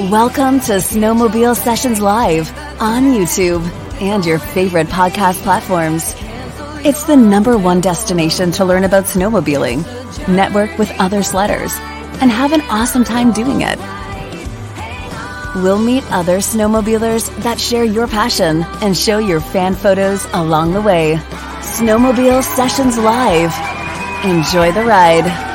Welcome to Snowmobile Sessions Live on YouTube and your favorite podcast platforms. It's the number one destination to learn about snowmobiling, network with other sledders, and have an awesome time doing it. We'll meet other snowmobilers that share your passion and show your fan photos along the way. Snowmobile Sessions Live. Enjoy the ride.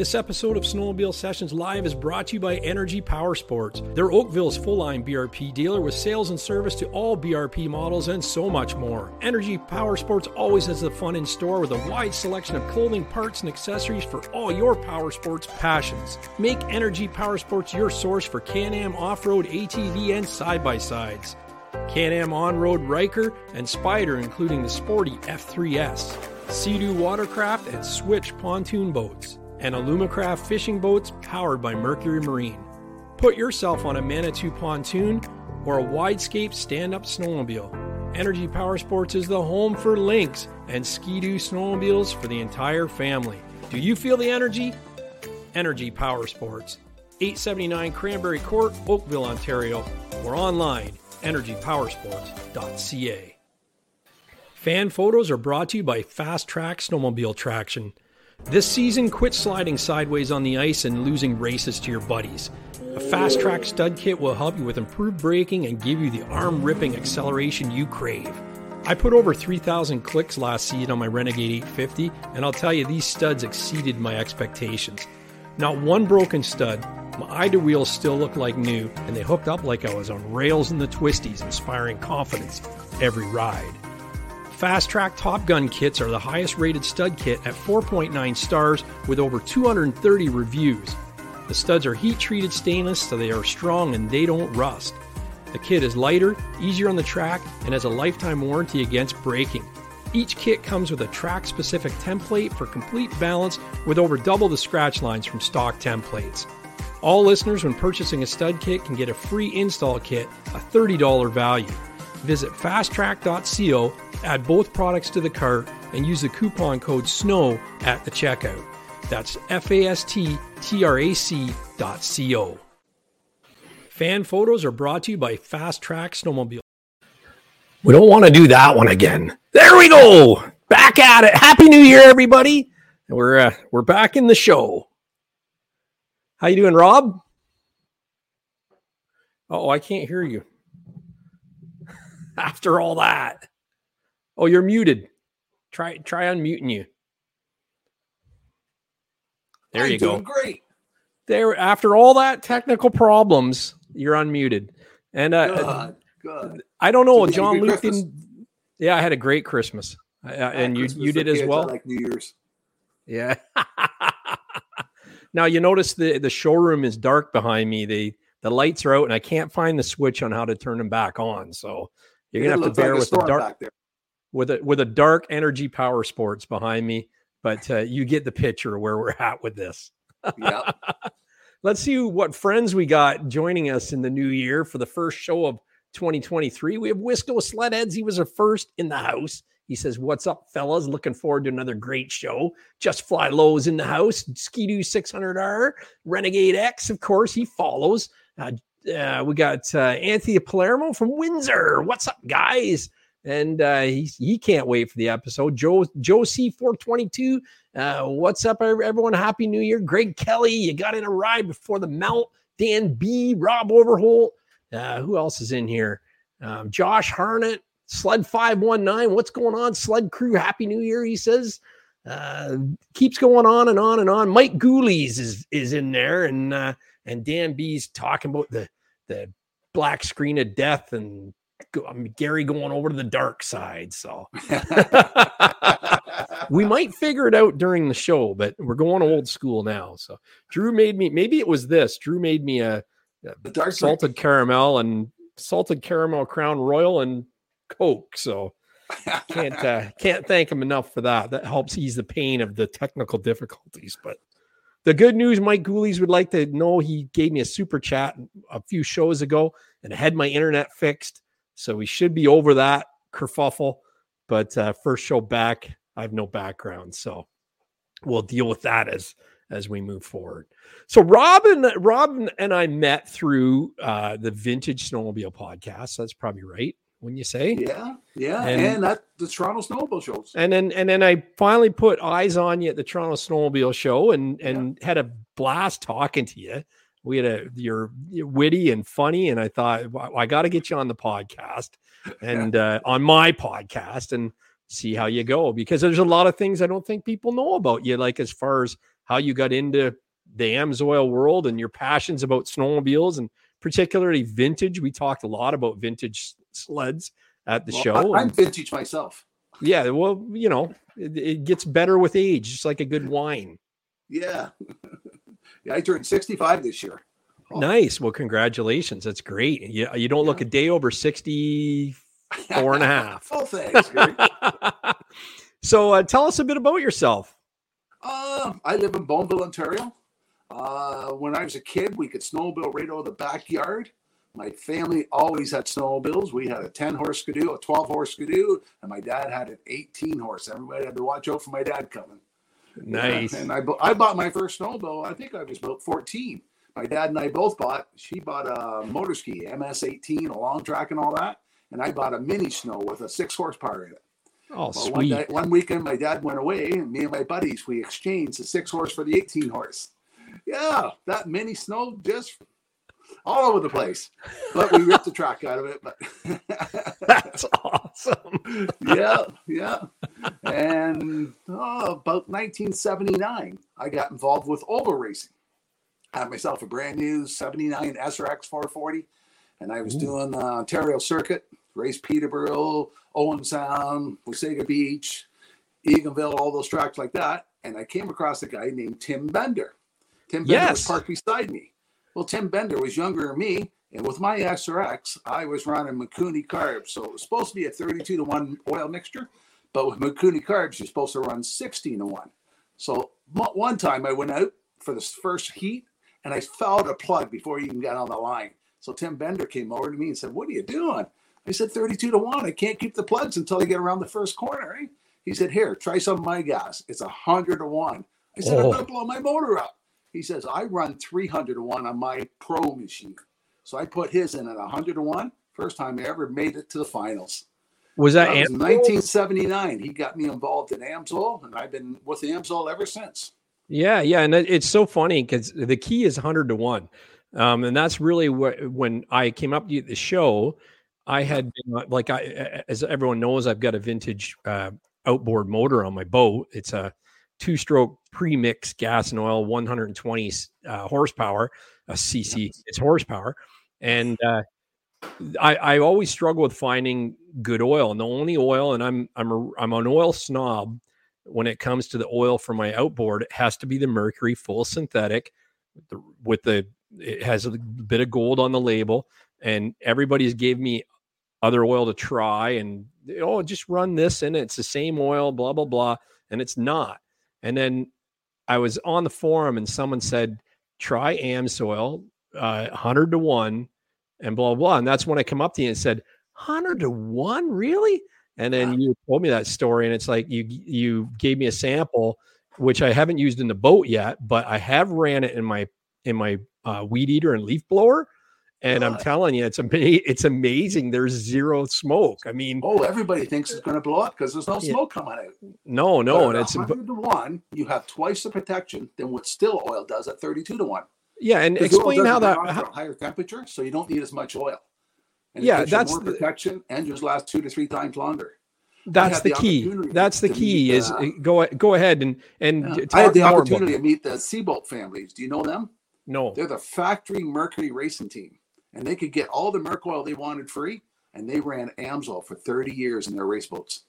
This episode of Snowmobile Sessions Live is brought to you by Energy Power Sports. They're Oakville's full line BRP dealer with sales and service to all BRP models and so much more. Energy Power Sports always has the fun in store with a wide selection of clothing, parts, and accessories for all your power sports passions. Make Energy Power Sports your source for Can Am off road, ATV, and side by sides. Can Am on road Ryker and Spider, including the sporty F3S, Sea-Doo watercraft and Switch pontoon boats, and Alumacraft fishing boats powered by Mercury Marine. Put yourself on a Manitou pontoon or a widescape stand up snowmobile. Energy Power Sports is the home for Lynx and Ski-Doo snowmobiles for the entire family. Do you feel the energy? Energy Power Sports, 879 Cranberry Court, Oakville, Ontario, or online energypowersports.ca. Fan photos are brought to you by Fast Track Snowmobile Traction. This season, quit sliding sideways on the ice and losing races to your buddies. A Fast Track stud kit will help you with improved braking and give you the arm ripping acceleration you crave. I put over 3,000 clicks last season on my Renegade 850, and I'll tell you, these studs exceeded my expectations. Not one broken stud, my idler wheels still look like new, and they hooked up like I was on rails in the twisties, inspiring confidence every ride. Fast Track Top Gun kits are the highest rated stud kit at 4.9 stars with over 230 reviews. The studs are heat treated stainless so they are strong and they don't rust. The kit is lighter, easier on the track, and has a lifetime warranty against breaking. Each kit comes with a track specific template for complete balance with over double the scratch lines from stock templates. All listeners, when purchasing a stud kit, can get a free install kit, a $30 value. Visit fasttrack.co, add both products to the cart, and use the coupon code SNOW at the checkout. That's F A S T T R A C dot C O. Fan photos are brought to you by Fast Track Snowmobile. We don't want to do that one again. There we go. Back at it. Happy New Year, everybody. We're uh, we're back in the show. How you doing, Rob? Oh, I can't hear you. After all that. Oh, you're muted. Try try unmuting you. There I'm you go. Great. There after all that technical problems, you're unmuted. And uh, Good. Good. I don't know, So did you have a John Luke Christmas? didn't. Yeah, I had a great Christmas, Uh, and you Christmas you did as well. like New Year's. Yeah. now you notice the the showroom is dark behind me. The the lights are out, and I can't find the switch on how to turn them back on. So you're gonna have to bear like with the dark. With a with a dark energy power sports behind me. But uh, you get the picture where we're at with this. Yep. Let's see what friends we got joining us in the new year for the first show of 2023. We have Wisco Sledheads. He was a first in the house. He says, What's up, fellas? Looking forward to another great show. Just Fly Lows in the house. Ski-Doo 600R. Renegade X, of course, he follows. Uh, uh, we got uh, Anthony Palermo from Windsor. What's up, guys? And uh, he, he can't wait for the episode. Joe Joe C422 uh, what's up, everyone? Happy New Year. Greg Kelly, you got in a ride before the mount. Dan B, Rob Overholt. Uh, who else is in here? Um, Josh Harnett, Sled 519. What's going on, Sled Crew? Happy New Year, he says. Uh, keeps going on and on and on. Mike Goolies is is in there, and uh, and Dan B's talking about the the black screen of death and go- um, Gary going over to the dark side. So we might figure it out during the show, but we're going old school now. So Drew made me maybe it was this. Drew made me a, The dark salted caramel and salted caramel crown royal and coke. So can't uh, can't thank him enough for that. That helps ease the pain of the technical difficulties. But the good news, Mike Goolies would like to know he gave me a super chat a few shows ago. and I had my internet fixed. So we should be over that kerfuffle. But uh, first show back, I have no background. So we'll deal with that as as we move forward. So Robin, Robin and I met through uh, the Vintage Snowmobile podcast. That's probably right when you say. Yeah, yeah, And- and, at the Toronto Snowmobile shows. And then and then I finally put eyes on you at the Toronto Snowmobile Show and and had a blast talking to you. We had a you're, witty and funny, and I thought "Well, I got to get you on the podcast and uh, on my podcast and see how you go because there's a lot of things I don't think people know about you, like as far as how you got into the Amsoil world and your passions about snowmobiles and particularly vintage. We talked a lot about vintage sleds at the Well, show. I, am vintage myself. yeah, well, you know, it, it gets better with age, just like a good wine. Yeah, yeah. I turned 65 this year. Oh. Nice. Well, congratulations. That's great. You, you don't look a day over 64 and a half. oh, thanks. So uh, tell us a bit about yourself. Uh, I live in Bowmanville, Ontario. Uh, when I was a kid, we could snowmobile right out of the backyard. My family always had snowmobiles. We had a 10 horse skidoo, a 12 horse skidoo, and my dad had an 18 horse. Everybody had to watch out for my dad coming. Nice. And I, I bought my first snowmobile, I think I was about 14. My dad and I both bought, she bought a Moto-Ski, MS 18, a long track and all that. And I bought a mini snow with a six horsepower in it. Oh, Well, one, sweet. day, one weekend, my dad went away, and me and my buddies we exchanged the six horse for the eighteen horse. Yeah, that mini snow just all over the place, but we ripped the track out of it. But That's awesome. yeah, yeah. And oh, about 1979, I got involved with oval racing. I had myself a brand new 79 SRX 440, and I was doing the Ontario circuit, race Peterborough, Owen Sound, Wasaga Beach, Eganville, all those tracks like that. And I came across a guy named Tim Bender. Tim Bender Yes. was parked beside me. Well, Tim Bender was younger than me, and with my SRX, I was running Mikuni carbs. So it was supposed to be a 32 to 1 oil mixture, but with Mikuni carbs, you're supposed to run 16 to 1. So one time I went out for this first heat and I fouled a plug before he even got on the line. So Tim Bender came over to me and said, What are you doing? I said, 32 to 1. I can't keep the plugs until I get around the first corner. Eh? He said, Here, try some of my gas. It's 100 to 1. I said, Oh. I'm going to blow my motor up. He says, I run 300 to 1 on my pro machine. So I put his in at 100 to 1. First time I ever made it to the finals. Was that, That was Am- 1979. He got me involved in AMSOIL, and I've been with AMSOIL ever since. Yeah, yeah, and it's so funny because the key is hundred to one, um, and that's really what when I came up to the show, I had been, like I, as everyone knows, I've got a vintage uh, outboard motor on my boat. It's a two-stroke pre-mix gas and oil, 120 uh, horsepower, a CC. It's horsepower, and uh, I, I always struggle with finding good oil, and the only oil, and I'm I'm a, I'm an oil snob when it comes to the oil for my outboard, it has to be the Mercury full synthetic with the, with the it has a bit of gold on the label. And everybody's gave me other oil to try and oh, just run this and it. It's the same oil, blah, blah, blah. And it's not. And then I was on the forum and someone said, try Amsoil, uh, 100 to 1 and blah, blah. And that's when I come up to you and said, 100 to 1? Really? And then you told me that story, and it's like you you gave me a sample, which I haven't used in the boat yet, but I have ran it in my in my uh, weed eater and leaf blower, and I'm telling you, it's ama- it's amazing. There's zero smoke. I mean, Oh, everybody thinks it's going to blow up because there's no Yeah. smoke coming out. no, no, and it's 100 to 1, you have twice the protection than what still oil does at 32 to 1. yeah. and explain how that. how- higher temperature, so you don't need as much oil. And Yeah, that's more the- protection and just last two to three times longer. that's the the key. That's the key. meet, Is uh, uh, go go ahead and and Yeah. I had the opportunity to meet the Seabolt families. Do you know them? No, They're the factory Mercury racing team, and they could get all the Merc oil they wanted free, and they ran Amsoil for 30 years in their race boats.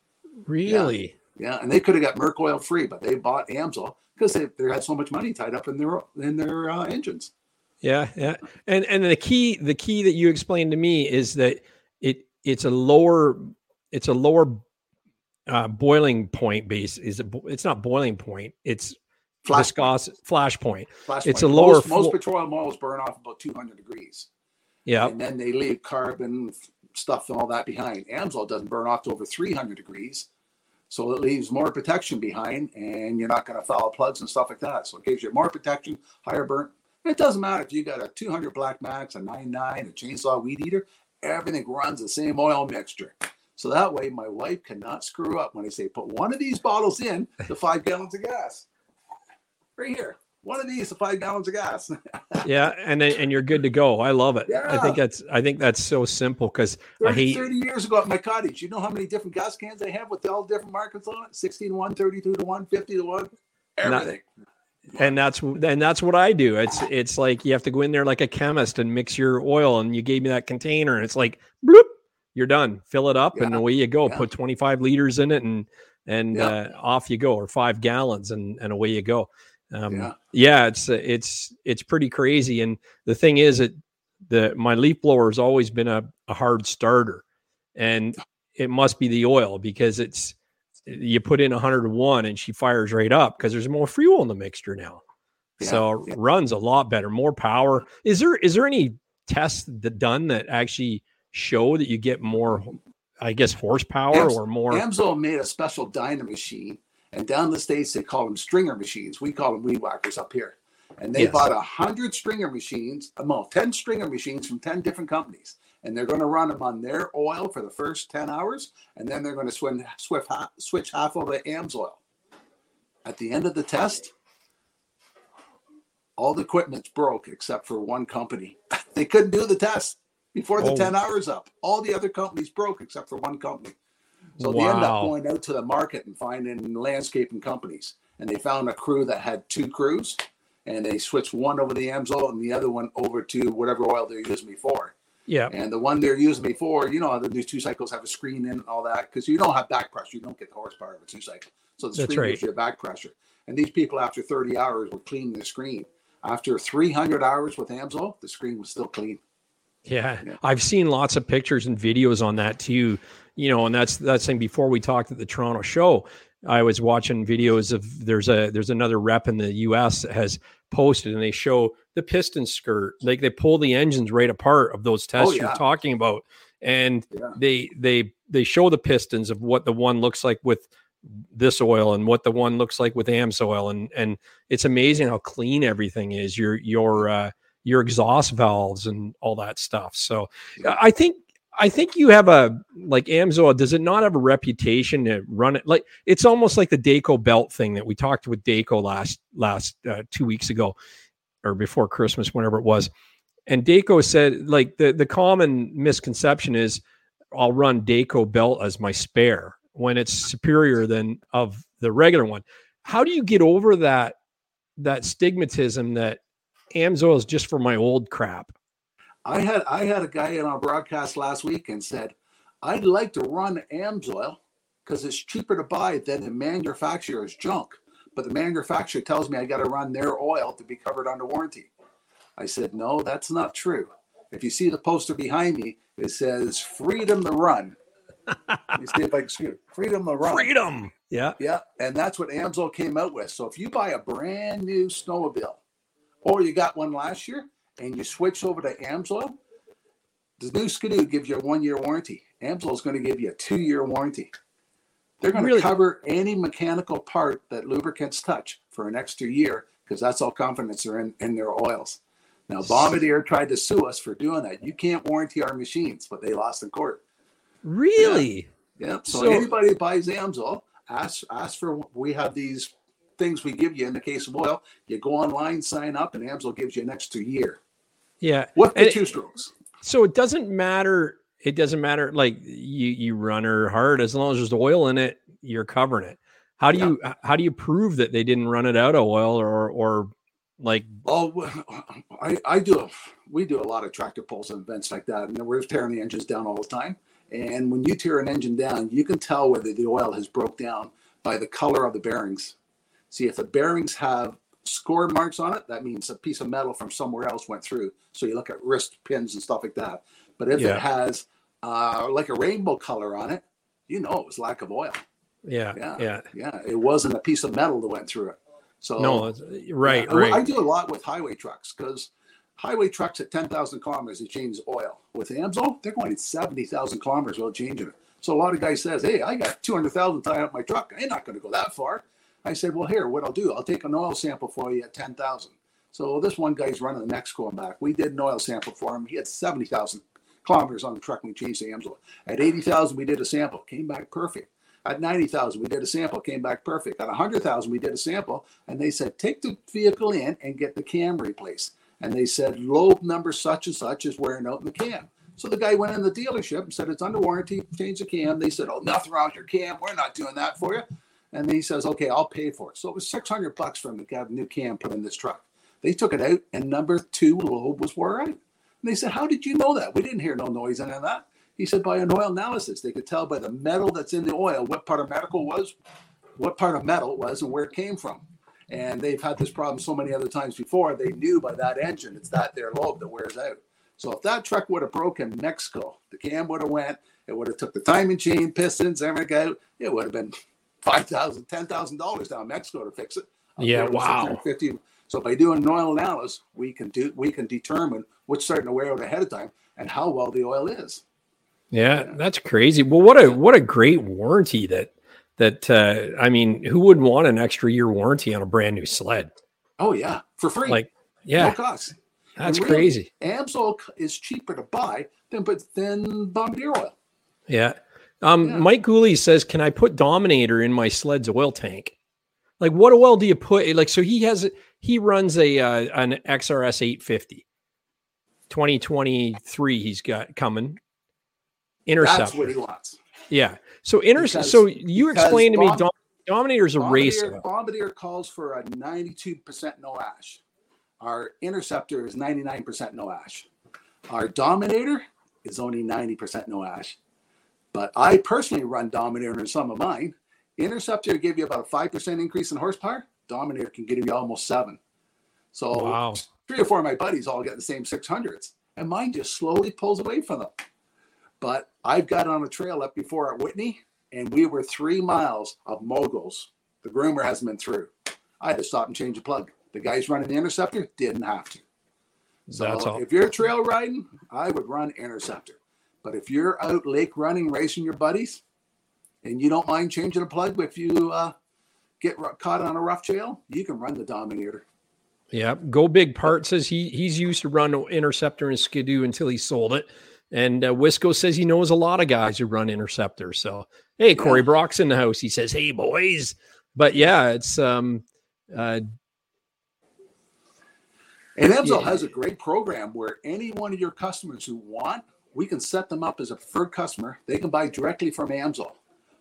really. Yeah, and they could have got Merc oil free, but they bought Amsoil because they, they had so much money tied up in their in their uh, engines. Yeah, yeah. And and the key the key that you explained to me is that it it's a lower it's a lower uh, boiling point base is a, it's not boiling point it's Flash viscous flash point Flash It's point. a lower Most, most petroleum oils burn off about 200 degrees. Yeah. and then they leave carbon stuff and all that behind. Amsoil doesn't burn off to over 300 degrees, so it leaves more protection behind, and you're not going to foul plugs and stuff like that. So it gives you more protection, higher burn. It doesn't matter if you got a 200 Black Max, a 99, a chainsaw weed eater. Everything runs the same oil mixture. So that way, my wife cannot screw up when I say put one of these bottles in the five gallons of gas. Right here, one of these, the five gallons of gas. Yeah, and then and you're good to go. I love it. I think that's I think that's so simple because I 30, hate 30 years ago at my cottage, you know how many different gas cans they have with all different markets on it? 16 to 1, 32 to 1, 50 to 1, everything. and that's and that's what I do. It's it's like you have to go in there like a chemist and mix your oil, and you gave me that container, and it's like bloop, you're done. Fill it up, and away you go. yeah. Put 25 liters in it, and and Yeah. uh, off you go, or five gallons, and and away you go. Um, Yeah. yeah, it's it's it's pretty crazy. And the thing is, it the my leaf blower has always been a, a hard starter, and it must be the oil because it's you put in 101 and she fires right up because there's more fuel in the mixture now. Yeah, so yeah. runs a lot better, more power. Is there is there any tests that done that actually show that you get more, I guess, horsepower Ams- or more? Amsoil made a special dyna machine, and down in the states they call them stringer machines. We call them weed whackers up here. And they Yes. bought a hundred stringer machines, uh, no, ten stringer machines from ten different companies, and they're going to run them on their oil for the first ten hours, and then they're going to swim, switch, switch half over to Amsoil. At the end of the test, all the equipment's broke except for one company. they couldn't do the test before the Oh. 10 hours up. All the other companies broke except for one company. So they ended up going out to the market and finding landscaping companies. And they found a crew that had two crews and they switched one over to Amsoil and the other one over to whatever oil they're using before. Yeah, And the one they're using before, you know, the new two cycles have a screen in and all that because you don't have back pressure. You don't get the horsepower of a two cycle. So the That's screen right. gives you back pressure. And these people, after 30 hours, were cleaning the screen. After 300 hours with Amsoil, the screen was still clean. Yeah, Yeah. I've seen lots of pictures and videos on that too. You know, and that's that's saying before we talked at the Toronto show, I was watching videos of there's a there's another rep in the U.S. that has posted, and they show the piston skirt, like they pull the engines right apart of those tests Oh, you're talking about, and Yeah. they they they show the pistons of what the one looks like with this oil and what the one looks like with AMSOIL and and it's amazing how clean everything is your your uh your exhaust valves and all that stuff so i think i think you have a like AMSOIL does it not have a reputation to run it like it's almost like the Dayco belt thing that we talked with Dayco last last uh, 2 weeks ago or before christmas whenever it was and Dayco said like the the common misconception is I'll run Dayco belt as my spare when it's superior than of the regular one. How do you get over that that stigmatism that AMSOIL is just for my old crap? I had I had a guy in our broadcast last week and said, I'd like to run Amsoil because it's cheaper to buy than the manufacturer's junk. But the manufacturer tells me I got to run their oil to be covered under warranty. I said, no, that's not true. If you see the poster behind me, it says freedom to run. Let me see if I can see it. Freedom to run. Freedom. Yeah. Yeah, and that's what Amsoil came out with. So if you buy a brand new snowmobile, or you got one last year, and you switch over to Amsoil, the new Skidoo gives you a one-year warranty. Amsoil is going to give you a two-year warranty. They're going to Really? cover any mechanical part that lubricants touch for an extra year because that's all confidence are in, in their oils. Now, Bombardier tried to sue us for doing that. You can't warranty our machines, but they lost in court. Really? Yep. So, So- anybody that buys Amsoil, ask ask for. We have these things we give you in the case of oil. You go online, sign up, and Amsoil gives you an extra year Yeah. with the it- two strokes. So it doesn't matter. It doesn't matter. Like you, you run her hard as long as there's oil in it, you're covering it. How do Yeah. you how do you prove that they didn't run it out of oil or or like Oh, I I do. We do a lot of tractor pulls and events like that, and we're tearing the engines down all the time. And when you tear an engine down, you can tell whether the oil has broke down by the color of the bearings. See, if the bearings have score marks on it, that means a piece of metal from somewhere else went through. So you look at wrist pins and stuff like that. But if Yeah. it has uh, like a rainbow color on it, you know it was lack of oil. yeah Yeah. yeah Yeah, it wasn't a piece of metal that went through it. So no right yeah, I- right I do a lot with highway trucks because highway trucks at 10,000 kilometers, they change oil. With AMSO, they're going at 70,000 kilometers without changing it. So a lot of guys says, hey, I got 200,000 tied up my truck. I'm not going to go that far. I said, well, here, what I'll do, I'll take an oil sample for you at 10,000. So this one guy's running the and back. We did an oil sample for him. He had 70,000 kilometers on the truck when we changed the AMSO. At 80,000, we did a sample, came back perfect. At 90,000, we did a sample, came back perfect. At 100,000, we did a sample, and they said, take the vehicle in and get the cam replaced. And they said, lobe number such and such is wearing out in the cam. So the guy went in the dealership and said, it's under warranty, change the cam. They said, oh, nothing wrong with your cam. We're not doing that for you. And he says, okay, I'll pay for it. So it was 600 bucks for him to have a new cam put in this truck. They took it out, and number two lobe was wore out. And they said, how did you know that? We didn't hear no noise in that. He said, by an oil analysis, they could tell by the metal that's in the oil what part of medical was, what part of metal was, and where it came from. And they've had this problem so many other times before. They knew by that engine, it's that there lobe that wears out. So if that truck would have broken Mexico, the cam would have went. It would have took the timing chain, pistons, everything out. It would have been five thousand, ten thousand dollars down in Mexico to fix it. Up Yeah, there it was wow. 650. So by doing an oil analysis, we can do we can determine what's starting to wear out ahead of time and how well the oil is. Yeah, that's crazy. Well, what a what a great warranty that that uh I mean, who wouldn't want an extra year warranty on a brand new sled? Oh yeah, for free, Like, yeah, no yeah, cost. that's really, crazy. Amsoil is cheaper to buy than but than Bombardier oil. Yeah. Um, Yeah. Mike Gooley says, "Can I put Dominator in my sled's oil tank? Like, what oil do you put? Like, so he has he runs a uh, an XRS 850, 2023. He's got coming Interceptor. That's what he wants. yeah. So intercept. So you explained to me, Dom- Dom- Dominator's a race oil. Bombardier calls for a 92% no ash. Our Interceptor is 99% no ash. Our Dominator is only 90% no ash. But I personally run Dominator in some of mine. Interceptor give you about a 5% increase in horsepower. Dominator can give you almost seven. So Wow. three or four of my buddies all get the same 600s. And mine just slowly pulls away from them. But I've got on a trail up before at Whitney, and we were three miles of moguls. The groomer hasn't been through. I had to stop and change a plug. The guys running the Interceptor didn't have to. So That's all. if you're trail riding, I would run Interceptor. But if you're out lake running, racing your buddies, and you don't mind changing a plug if you uh, get caught on a rough trail, you can run the Dominator. Yeah, Go Big Part says he he's used to run Interceptor and Skidoo until he sold it, and uh, Wisco says he knows a lot of guys who run Interceptor. So hey, Corey Brock's in the house. He says, "Hey boys," but yeah, it's um, uh, And Amsoil Yeah. has a great program where any one of your customers who want, we can set them up as a preferred customer. They can buy directly from Amsoil.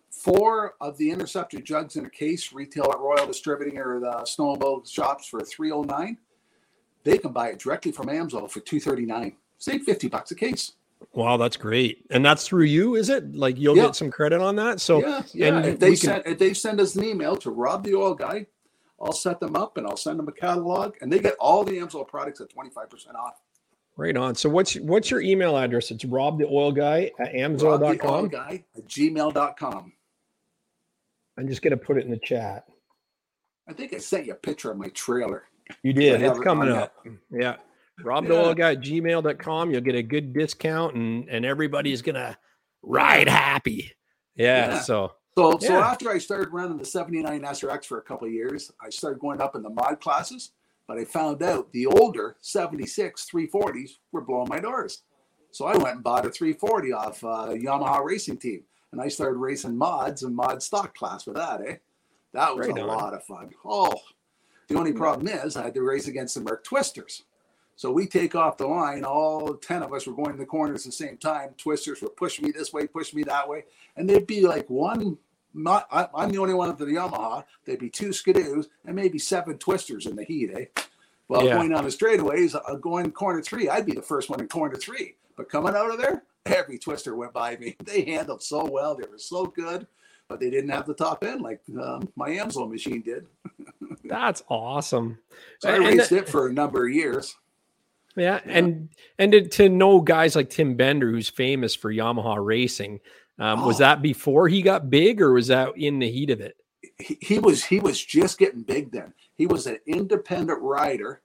Four of the Interceptor jugs in a case retail at Royal Distributing or the snowmobile shops for 309 They can buy it directly from Amsoil for 239 Save 50 bucks a case. wow, that's great, and that's through you, is it? Like you'll Yeah. get some credit on that. So yeah, yeah. and If they can- send if they send us an email to Rob the Oil Guy, I'll set them up and I'll send them a catalog, and they get all the Amsoil products at 25% off. Right on. So what's what's your email address? It's Rob the Oil Guy at Rob the Oil Amazon.com. Guy at gmail.com. I'm just gonna put it in the chat. I think I sent you a picture of my trailer. You did. It's it coming up. Yeah. Rob Yeah. the Oil Guy at gmail.com. You'll get a good discount and and everybody's gonna ride happy. Yeah. Yeah. So So, so after I started running the 79 SRX for a couple of years, I started going up in the mod classes, but I found out the older 76 340s were blowing my doors. So I went and bought a 340 off uh, Yamaha Racing Team, and I started racing mods and mod stock class with that. Eh, that was Right a on. lot of fun. Oh, the only problem is I had to race against the Merc Twisters. So we take off the line. All ten of us were going to the corners at the same time. Twisters would push me this way, push me that way, and there'd be like one. Not, I, I'm the only one to the Yamaha. There'd be two skidoos and maybe seven twisters in the heat. Eh. Well, Yeah. going on the straightaways, uh, going corner three, I'd be the first one in corner three. But coming out of there, every twister went by me. They handled so well. They were so good, but they didn't have the top end like um, my Amsoil machine did. that's awesome. So I And- raced it for a number of years. Yeah, and and to, to know guys like Tim Bender, who's famous for Yamaha racing, um, was Oh. that before he got big, or was that in the heat of it? he, he was he was just getting big then. He was an independent rider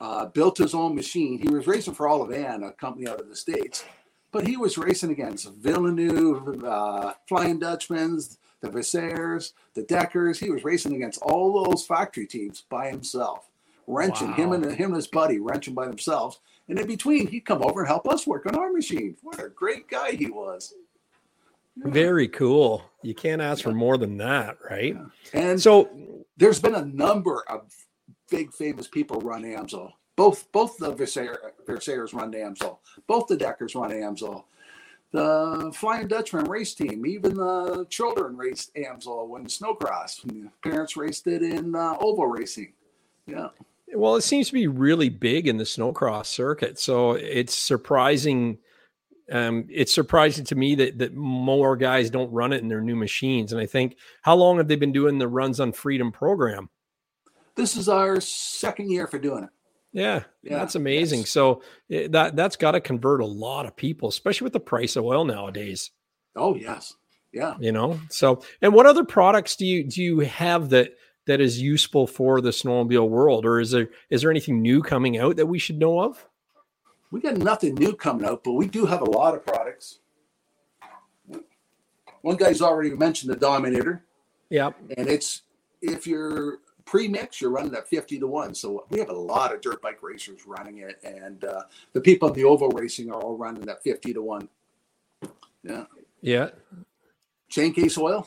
uh, built his own machine. He was racing for Olivan, a company out of the States, but he was racing against Villeneuve, uh, Flying Dutchmans, the Visayers, the Deckers. He was racing against all those factory teams by himself, wrenching him and him and his buddy wrenching by themselves. And in between, he'd come over and help us work on our machine. What a great guy he was! Very cool. You can't ask for more than that, right? And So, there's been a number of big famous people run AMSO. Both both the Versailles, Versailles run AMSO. Both the Deckers run AMSO. The Flying Dutchman race team, even the children raced AMSO when snowcross. The parents raced it in uh, oval racing. Yeah, well, it seems to be really big in the snowcross circuit. So it's surprising. Um, it's surprising to me that that more guys don't run it in their new machines. And I think, how long have they been doing the runs on Freedom program? this is our second year for doing it. Yeah, Yeah, that's amazing. yes. So eh, that that's got to convert a lot of people, especially with the price of oil nowadays. Oh yes, yeah. You know. So, and what other products do you do you have that that is useful for the snowmobile world, or is there is there anything new coming out that we should know of? We got nothing new coming out, but we do have a lot of products. One guy's already mentioned the Dominator. Yep. and it's if you're pre-mix you're running at 50 to 1 so we have a lot of dirt bike racers running it and uh, the people in the oval racing are all running that 50 to 1 yeah Yeah. chain case oil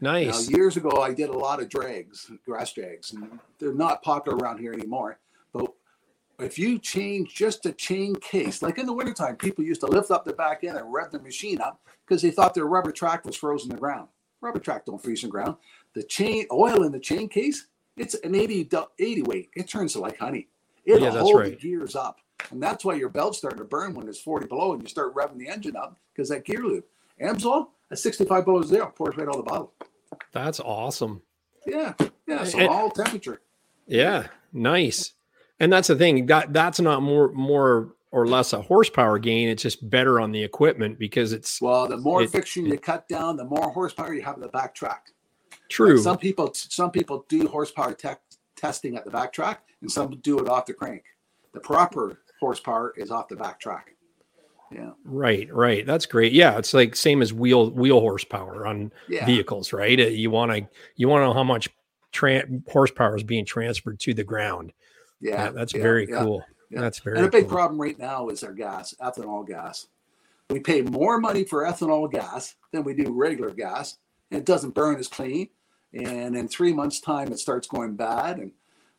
now Nice. years ago i did a lot of drags grass drags and they're not popular around here anymore but if you change just a chain case like in the wintertime people used to lift up the back end and rev the machine up because they thought their rubber track was frozen the ground rubber track don't freeze in the ground the chain oil in the chain case it's an 80, 80 weight it turns to like honey it'll Yeah, hold right. the gears up and that's why your belt's starting to burn when it's 40 below and you start revving the engine up because that gear loop amsoil at 65 below zero pours right out of the bottle That's awesome. yeah yeah so And- all temperature Yeah. Nice. And that's the thing. That that's not more more or less a horsepower gain. It's just better on the equipment because it's Well, the more It- friction you cut down, the more horsepower you have in the back track. true. Some people, some people do horsepower tech testing at the back track, and some do it off the crank. The proper horsepower is off the back track. Yeah, Right, right. That's great. Yeah, it's like same as wheel wheel horsepower on Yeah. vehicles, right? Uh, You want to you want to know how much tran horsepower is being transferred to the ground. Yeah, that's yeah, very yeah, cool. yeah. That's very And a big cool. problem right now is our gas, ethanol gas. We pay more money for ethanol gas than we do regular gas, and it doesn't burn as clean. And in three months' time, it starts going bad. And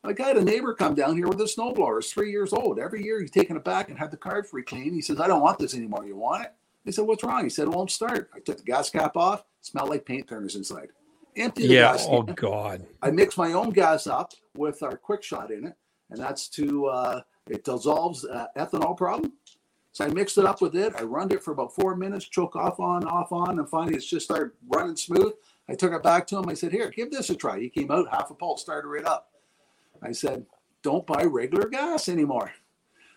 I got a neighbor come down here with a snowblower. It's three years old. Every year he's taking it back and had the card free clean. He says, I don't want this anymore. You want it? I said, What's wrong? He said, It won't start. I took the gas cap off, smelled like paint turners inside. Empty the Yeah. gas Oh can. God. I mix my own gas up with our quick shot in it, and that's to uh, it dissolves uh, ethanol problem. So I mixed it up with it. I run it for about four minutes, choke off on, off on, and finally it's just started running smooth. I took it back to him. I said, "Here, give this a try." He came out half a pulse, started right up. I said, "Don't buy regular gas anymore."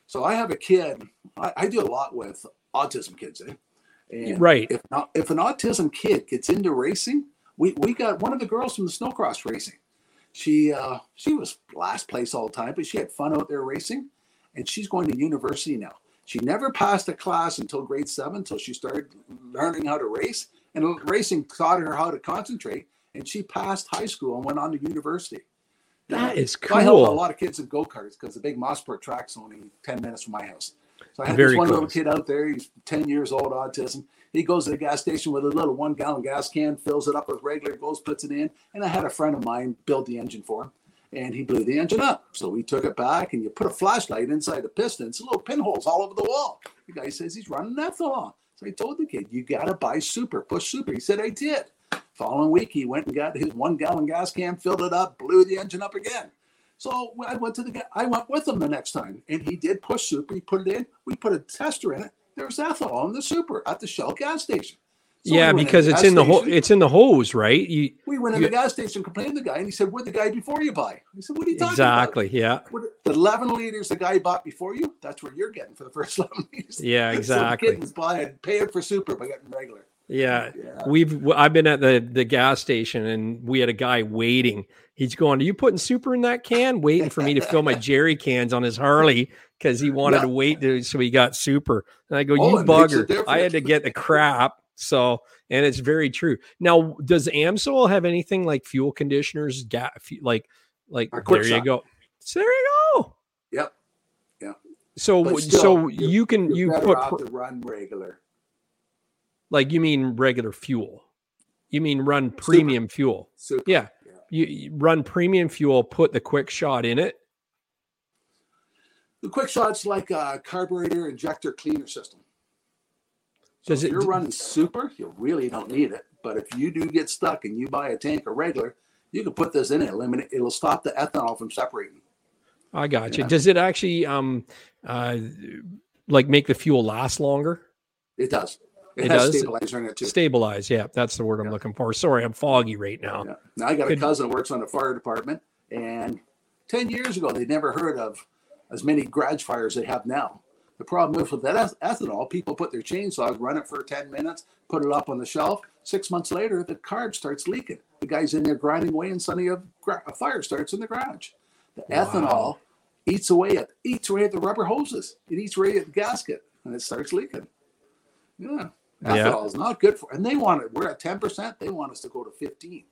So I have a kid. I, I do a lot with autism kids, eh? And Right. If not, if an autism kid gets into racing, we we got one of the girls from the snowcross racing. She uh, she was last place all the time, but she had fun out there racing, and she's going to university now. She never passed a class until grade seven, until she started learning how to race, and racing taught her how to concentrate. And she passed high school and went on to university. That is So I help a lot of kids in go karts because the big Mosport track's only ten minutes from my house. So I have Very this one little kid out there. He's ten years old, autism. He goes to the gas station with a little one gallon gas can, fills it up with regular, goes puts it in. And I had a friend of mine build the engine for him, and he blew the engine up. So we took it back, and you put a flashlight inside the piston. It's little pinholes all over the wall. The guy says he's running ethanol. So I told the kid, "You got to buy super, push super." He said, "I did." Following week, he went and got his one gallon gas can, filled it up, blew the engine up again. So I went to the. I went with him the next time, and he did push super. He put it in. We put a tester in it. There was ethanol in the super at the Shell gas station. So yeah, in because it's in the ho- it's in the hose, right? You We went in you- the gas station, complained to the guy, and he said, "What the guy before you buy?" I said, "What are you talking about? exactly. Yeah. What, the 11 liters the guy bought before you, that's what you're getting for the first 11 liters. Yeah, So the exactly. was buying, paying for super by getting regular. Yeah. Yeah. We've I've been at the the gas station and we had a guy waiting. He's going, Are you putting super in that can? Waiting for me to fill my jerry cans on his Harley because he wanted Yeah. to wait to, so he got super. And I go, Oh, You it makes a bugger. I had to get the crap. So and it's very true. Now, does Amsoil have anything like fuel conditioners? Ga- fu- like like there quick you shot. go. So there you go. Yep. Yeah. So But so you can you put pr- to run regular. like you mean regular fuel. You mean run premium fuel. Super. Yeah. Yeah. You, you run premium fuel, put the quick shot in it. The quick shot's like a carburetor injector cleaner system. So Does if it- you're running super, you really don't need it. But if you do get stuck and you buy a tank or regular, you can put this in it. Eliminate. It'll stop the ethanol from separating. I got you. Yeah. Does it actually um uh like make the fuel last longer? It does. It, It has does? stabilizer in it too. Stabilize. Yeah, that's the word I'm Yeah. looking for. Sorry, I'm foggy right now. Yeah. Now I got a cousin that works on the fire department, and ten years ago they never heard of as many garage fires they have now. The problem is with that ethanol, people put their chainsaws, run it for ten minutes, put it up on the shelf. Six months later, the carb starts leaking. The guy's in there grinding away, and suddenly uh, a, a fire starts in the garage. The ethanol eats away at eats away at the rubber hoses. It eats away at the gasket, and it starts leaking. Yeah. Yeah. Ethanol is not good for, and they want it. We're at ten percent. They want us to go to fifteen.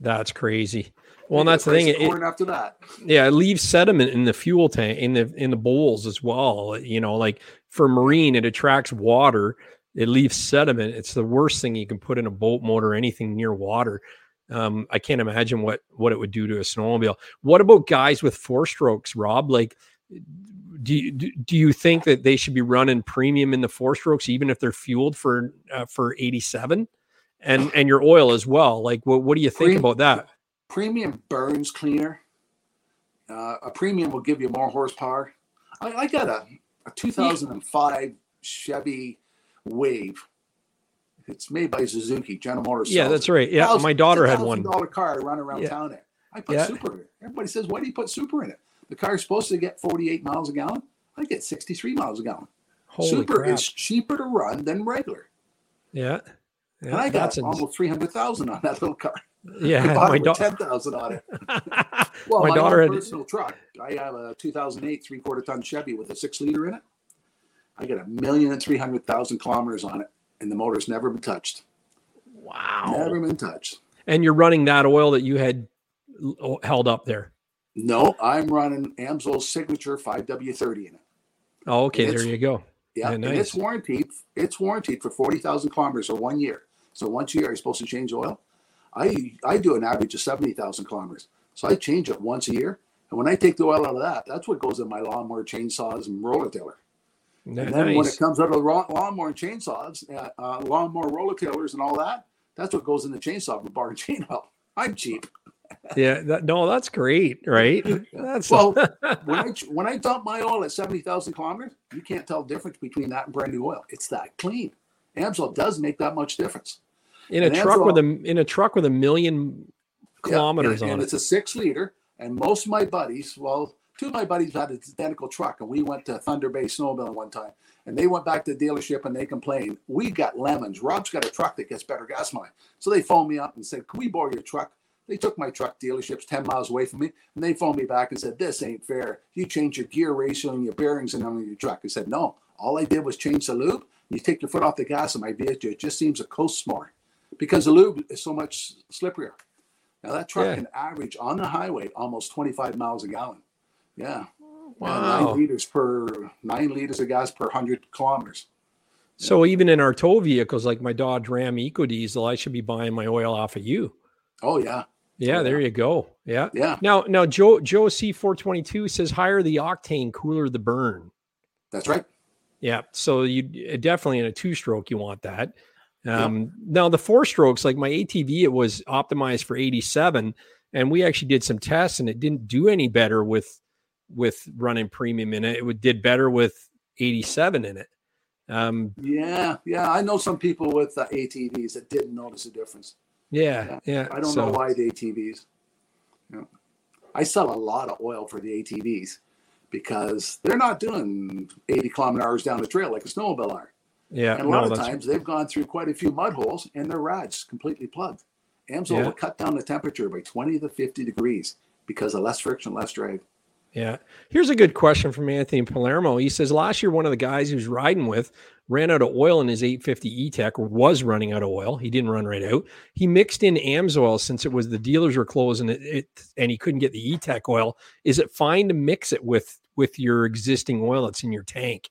That's crazy. Well, and that's the thing. It, after that. yeah, it leaves sediment in the fuel tank in the in the bowls as well. You know, like for marine, it attracts water. It leaves sediment. It's the worst thing you can put in a boat motor or anything near water. Um, I can't imagine what what it would do to a snowmobile. What about guys with four strokes, Rob? Like, do you do, you think that they should be running premium in the four strokes, even if they're fueled for uh, for eighty seven, and and your oil as well? Like, what what do you think about that? Premium burns cleaner. Uh, a premium will give you more horsepower. I, I got a, a 2005 Chevy Wave. It's made by Suzuki, General Motors. Yeah, that's right. Yeah, Thousand- my daughter had one. $1,000 car I run around Yeah. town in. I put Yeah. super in it. Everybody says, why do you put super in it? The car's supposed to get 48 miles a gallon. I get 63 miles a gallon. Holy super crap! is cheaper to run than regular. Yeah, and I got almost 300,000 on that little car. Yeah. My with daughter, 10,000 on it. Well, my my, daughter had personal truck. I have a 2008 three quarter ton Chevy with a six liter in it. I got a million and three hundred thousand kilometers on it, and the motor's never been touched. wow. Never been touched. And you're running that oil that you had held up there. No, I'm running Amsoil's signature 5W30 in it. Oh, okay. There you go. Yeah, Yeah, and it's warranted. It's warranted for 40,000 kilometers or one year. So once a year, you're supposed to change oil. I I do an average of 70,000 kilometers. So I change it once a year. And when I take the oil out of that, that's what goes in my lawnmower, chainsaws, and roller tiller. Ni- And then when it comes out of the lawnmower and chainsaws, uh, uh, lawnmower roller tillers and all that, that's what goes in the chainsaw with bar and chain oil. I'm cheap. yeah. That, no, that's great. Right. That's Well, when I when I dump my oil at seventy thousand kilometers, you can't tell the difference between that and brand new oil. It's that clean. Amsoil does make that much difference. In a truck with a in a truck with a million Yeah, kilometers and, on and it. it's a six liter. And most of my buddies, well, two of my buddies had an identical truck, and we went to Thunder Bay Snowmobile one time, and they went back to the dealership and they complained, "We got lemons. Rob's got a truck that gets better gas money." So they phoned me up and said, "Can we borrow your truck?" They took my truck dealerships 10 miles away from me, and they phoned me back and said, This ain't fair. You change your gear ratio and your bearings and on your truck. I said, No, all I did was change the lube. You take your foot off the gas in my vehicle, it just seems to coast more because the lube is so much slipperier. Now, that truck Yeah. can average on the highway almost 25 miles a gallon. Yeah. Yeah, Wow. nine liters per nine liters of gas per 100 kilometers. So even in our tow vehicles, like my Dodge Ram EcoDiesel, I should be buying my oil off of you. Oh, yeah. Yeah, Oh, there you go. Yeah. Yeah. Now, now Joe Joe C four twenty two says higher the octane, cooler the burn. That's right. Yeah. So you definitely in a two stroke, you want that. Um, Now the four strokes, like my ATV, it was optimized for 87, and we actually did some tests, and it didn't do any better with with running premium in it. It would- did better with 87 in it. Um, Yeah. Yeah. I know some people with uh, ATVs that didn't notice a difference. yeah, yeah. I don't so- know why the ATVs. Yeah. I sell a lot of oil for the ATVs because they're not doing 80 kilometer hours down the trail like a snowmobile are. Yeah, And a lot no, of times they've gone through quite a few mud holes and their rod's completely plugged. AMSOIL Yeah. will cut down the temperature by 20 to 50 degrees because of less friction, less drag. Yeah. Here's a good question from Anthony Palermo. He says last year one of the guys he was riding with ran out of oil in his 850 E-Tech or was running out of oil. He didn't run right out. He mixed in AMSOIL since it was the dealers were closed and it, it and he couldn't get the E-Tech oil. Is it fine to mix it with with your existing oil that's in your tank?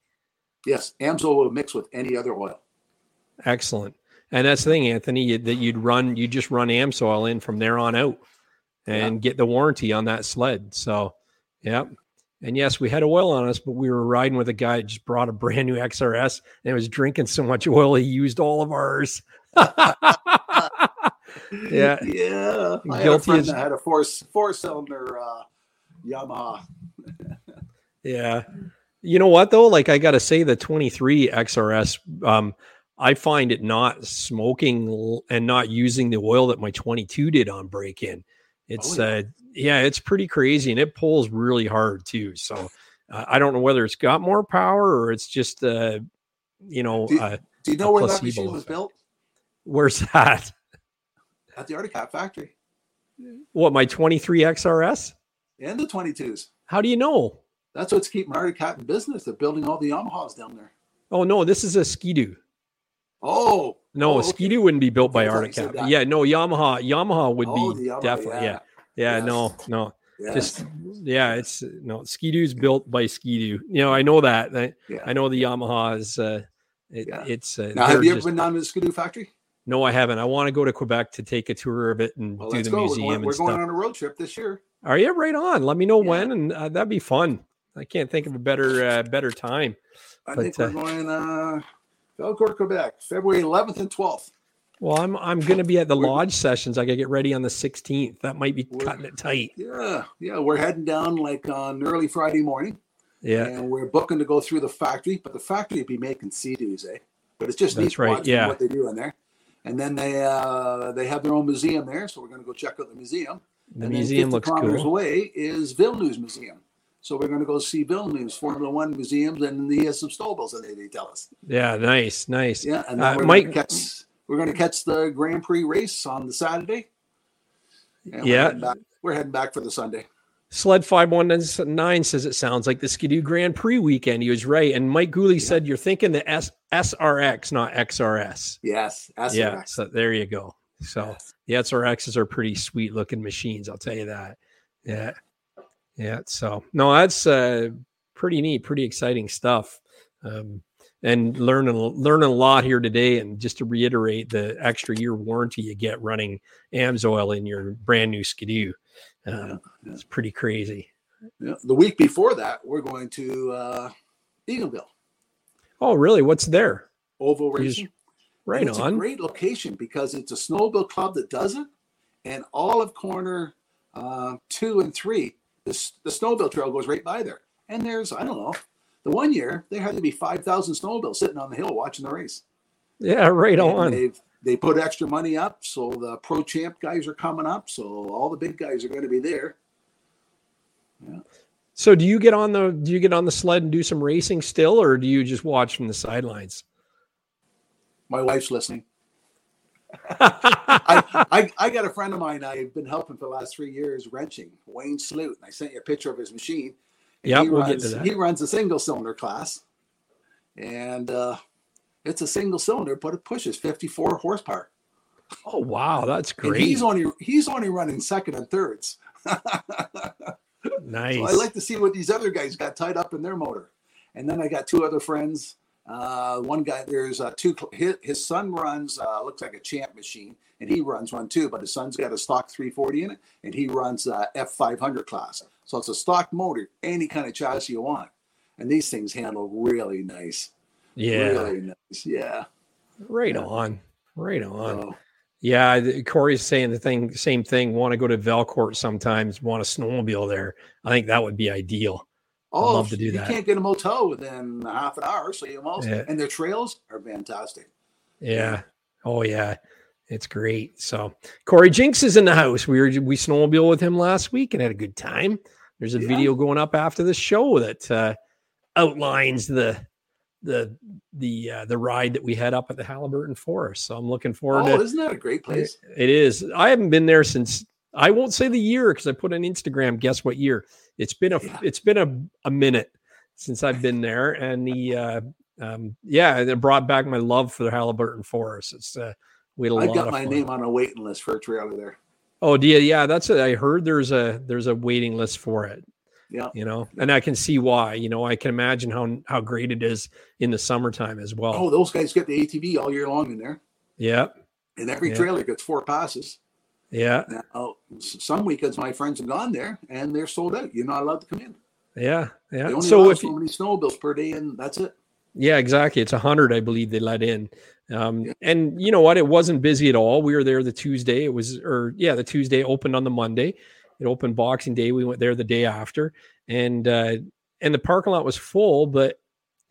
Yes, AMSOIL will mix with any other oil. Excellent. And that's the thing, Anthony, you- that you'd run, you just run AMSOIL in from there on out and get the warranty on that sled. So, yeah. And yes, we had oil on us, but we were riding with a guy that just brought a brand new XRS and was drinking so much oil he used all of ours. yeah. Yeah. I had a Guilty as- that had a four four cylinder uh, Yamaha. Yeah. You know what though? Like I got to say the 23 XRS um I find it not smoking and not using the oil that my 22 did on break in. It's Oh, yeah. uh yeah, it's pretty crazy and it pulls really hard too. So uh, I don't know whether it's got more power or it's just uh you know, Do- uh, Do you know where that machine was effect. built? where's that? At the Arctic Cat factory What my 23 XRS? and the 22s. How do you know? That's what's keeping Arctic Cat in business. They're building all the Yamahas down there. Oh no, this is a Ski-Doo. Oh, No, oh, a okay. Ski-Doo wouldn't be built by I thought you Arctic Cat. Yeah, no, Yamaha Yamaha would Oh, be Yamaha, definitely yeah. Yeah, Yes. no, no. Yes. Just yeah, it's no Ski-Doo's built by Ski-Doo. You know, I know that. I, yeah. I know the Yamaha is uh it, Yeah. it's uh, Now, have you ever just- been down to the Skidoo factory? No, I haven't. I want to go to Quebec to take a tour of it and Well, do the go. We're museum going, and we're going on a road trip this year. Are you right on? Let me know Yeah. when and uh, that'd be fun. I can't think of a better uh, better time. I But, think we're uh, going uh, Valcourt, Quebec, February 11th and 12th. Well, I'm I'm going to be at the We're- lodge sessions. I got to get ready on the 16th. That might be cutting it tight. Yeah, yeah, we're heading down like on early Friday morning, Yeah. and we're booking to go through the factory. But the factory would be making sea-doos, eh? But it's just That's neat right, watching yeah. what they do in there. And then they uh, they have their own museum there, so we're going to go check out the museum. The and museum then 50 looks kilometers cool. away is Villeneuve Museum. So we're going to go see Villeneuve's Formula One museums, and the some snowballs that they, they tell us. Yeah, nice, nice. Yeah, and Uh, we're Mike- going to catch we're going to catch the Grand Prix race on the Saturday. And we're Yeah. heading back, we're heading back for the Sunday. Sled 519 says it sounds like the Skidoo Grand Prix weekend. He was right. And Mike Gooley said you're thinking the S- SRX, not XRS. Yes, that's yeah. So there you go. So the SRXs are pretty sweet looking machines. I'll tell you that. Yeah. Yeah. So no, that's uh, pretty neat, pretty exciting stuff. Um, and learning learning a lot here today. And just to reiterate, the extra year warranty you get running AMSOIL in your brand new Skidoo. Uh, It's pretty crazy. Yeah. The week before that, we're going to uh, Eagleville Oh, really? What's there? Oval Racing. Right And it's on. a great location because it's a snowmobile club that does it, and Olive Corner uh, two and three, the, s- the snowmobile trail goes right by there. And there's I don't know, the one year there had to be five thousand snowmobiles sitting on the hill watching the race. Yeah, right on. They they put extra money up, so the pro champ guys are coming up, so all the big guys are going to be there. Yeah. So do you get on the do you get on the sled and do some racing still, or do you just watch from the sidelines? My wife's listening. I, I, I got a friend of mine I've been helping for the last three years wrenching, Wayne Sloot. And I sent you a picture of his machine. And he we'll runs, get to that. He runs a single cylinder class. And uh, it's a single cylinder, but it pushes 54 horsepower. Oh wow, that's And great. he's only he's only running second and thirds. nice. So I like to see what these other guys got tied up in their motor. And then I got two other friends. Uh, one guy, there's uh, two. His, his son runs, uh, looks like a champ machine, and he runs one too. But his son's got a stock 340 in it, and he runs uh, F500 class. So it's a stock motor, any kind of chassis you want. And these things handle really nice. yeah, Really nice. Yeah. right yeah. on, right on. So, Yeah, Corey's saying the thing, same thing. Want to go to Valcourt sometimes? Want a snowmobile there? I think that would be ideal. Oh, love to do you that. can't get a motel within half an hour, so you almost. Yeah. And their trails are fantastic. Yeah. Oh yeah. It's great. So Corey Jinks is in the house. We were we snowmobile with him last week and had a good time. There's a Yeah. video going up after the show that uh, outlines the the the uh, the ride that we had up at the Haliburton Forest. So I'm looking forward Oh, to isn't that a great place? it is. I haven't been there since I won't say the year because I put on Instagram. Guess what year? It's been a Yeah. it's been a, a minute since I've been there, and the uh, um, yeah, it brought back my love for the Haliburton Forest. It's uh, we had a I've got my fun. name on a waiting list for a trailer there. Oh, yeah, yeah, that's it. I heard there's a there's a waiting list for it. Yeah. you know, and I can see why. You know, I can imagine how how great it is in the summertime as well. Oh, those guys get the ATV all year long in there, Yeah, and every Yeah. trailer gets four passes. Yeah, Now, some weekends my friends have gone there and they're sold out. You're not allowed to come in. yeah, They yeah. only So if so many snowmobiles per day, and that's it. Yeah, exactly. It's a hundred, I believe they let in. Um, Yeah. and you know what? It wasn't busy at all. We were there the Tuesday. It was, or yeah, the Tuesday opened on the Monday. It opened Boxing Day. We went there the day after, and uh, and the parking lot was full, but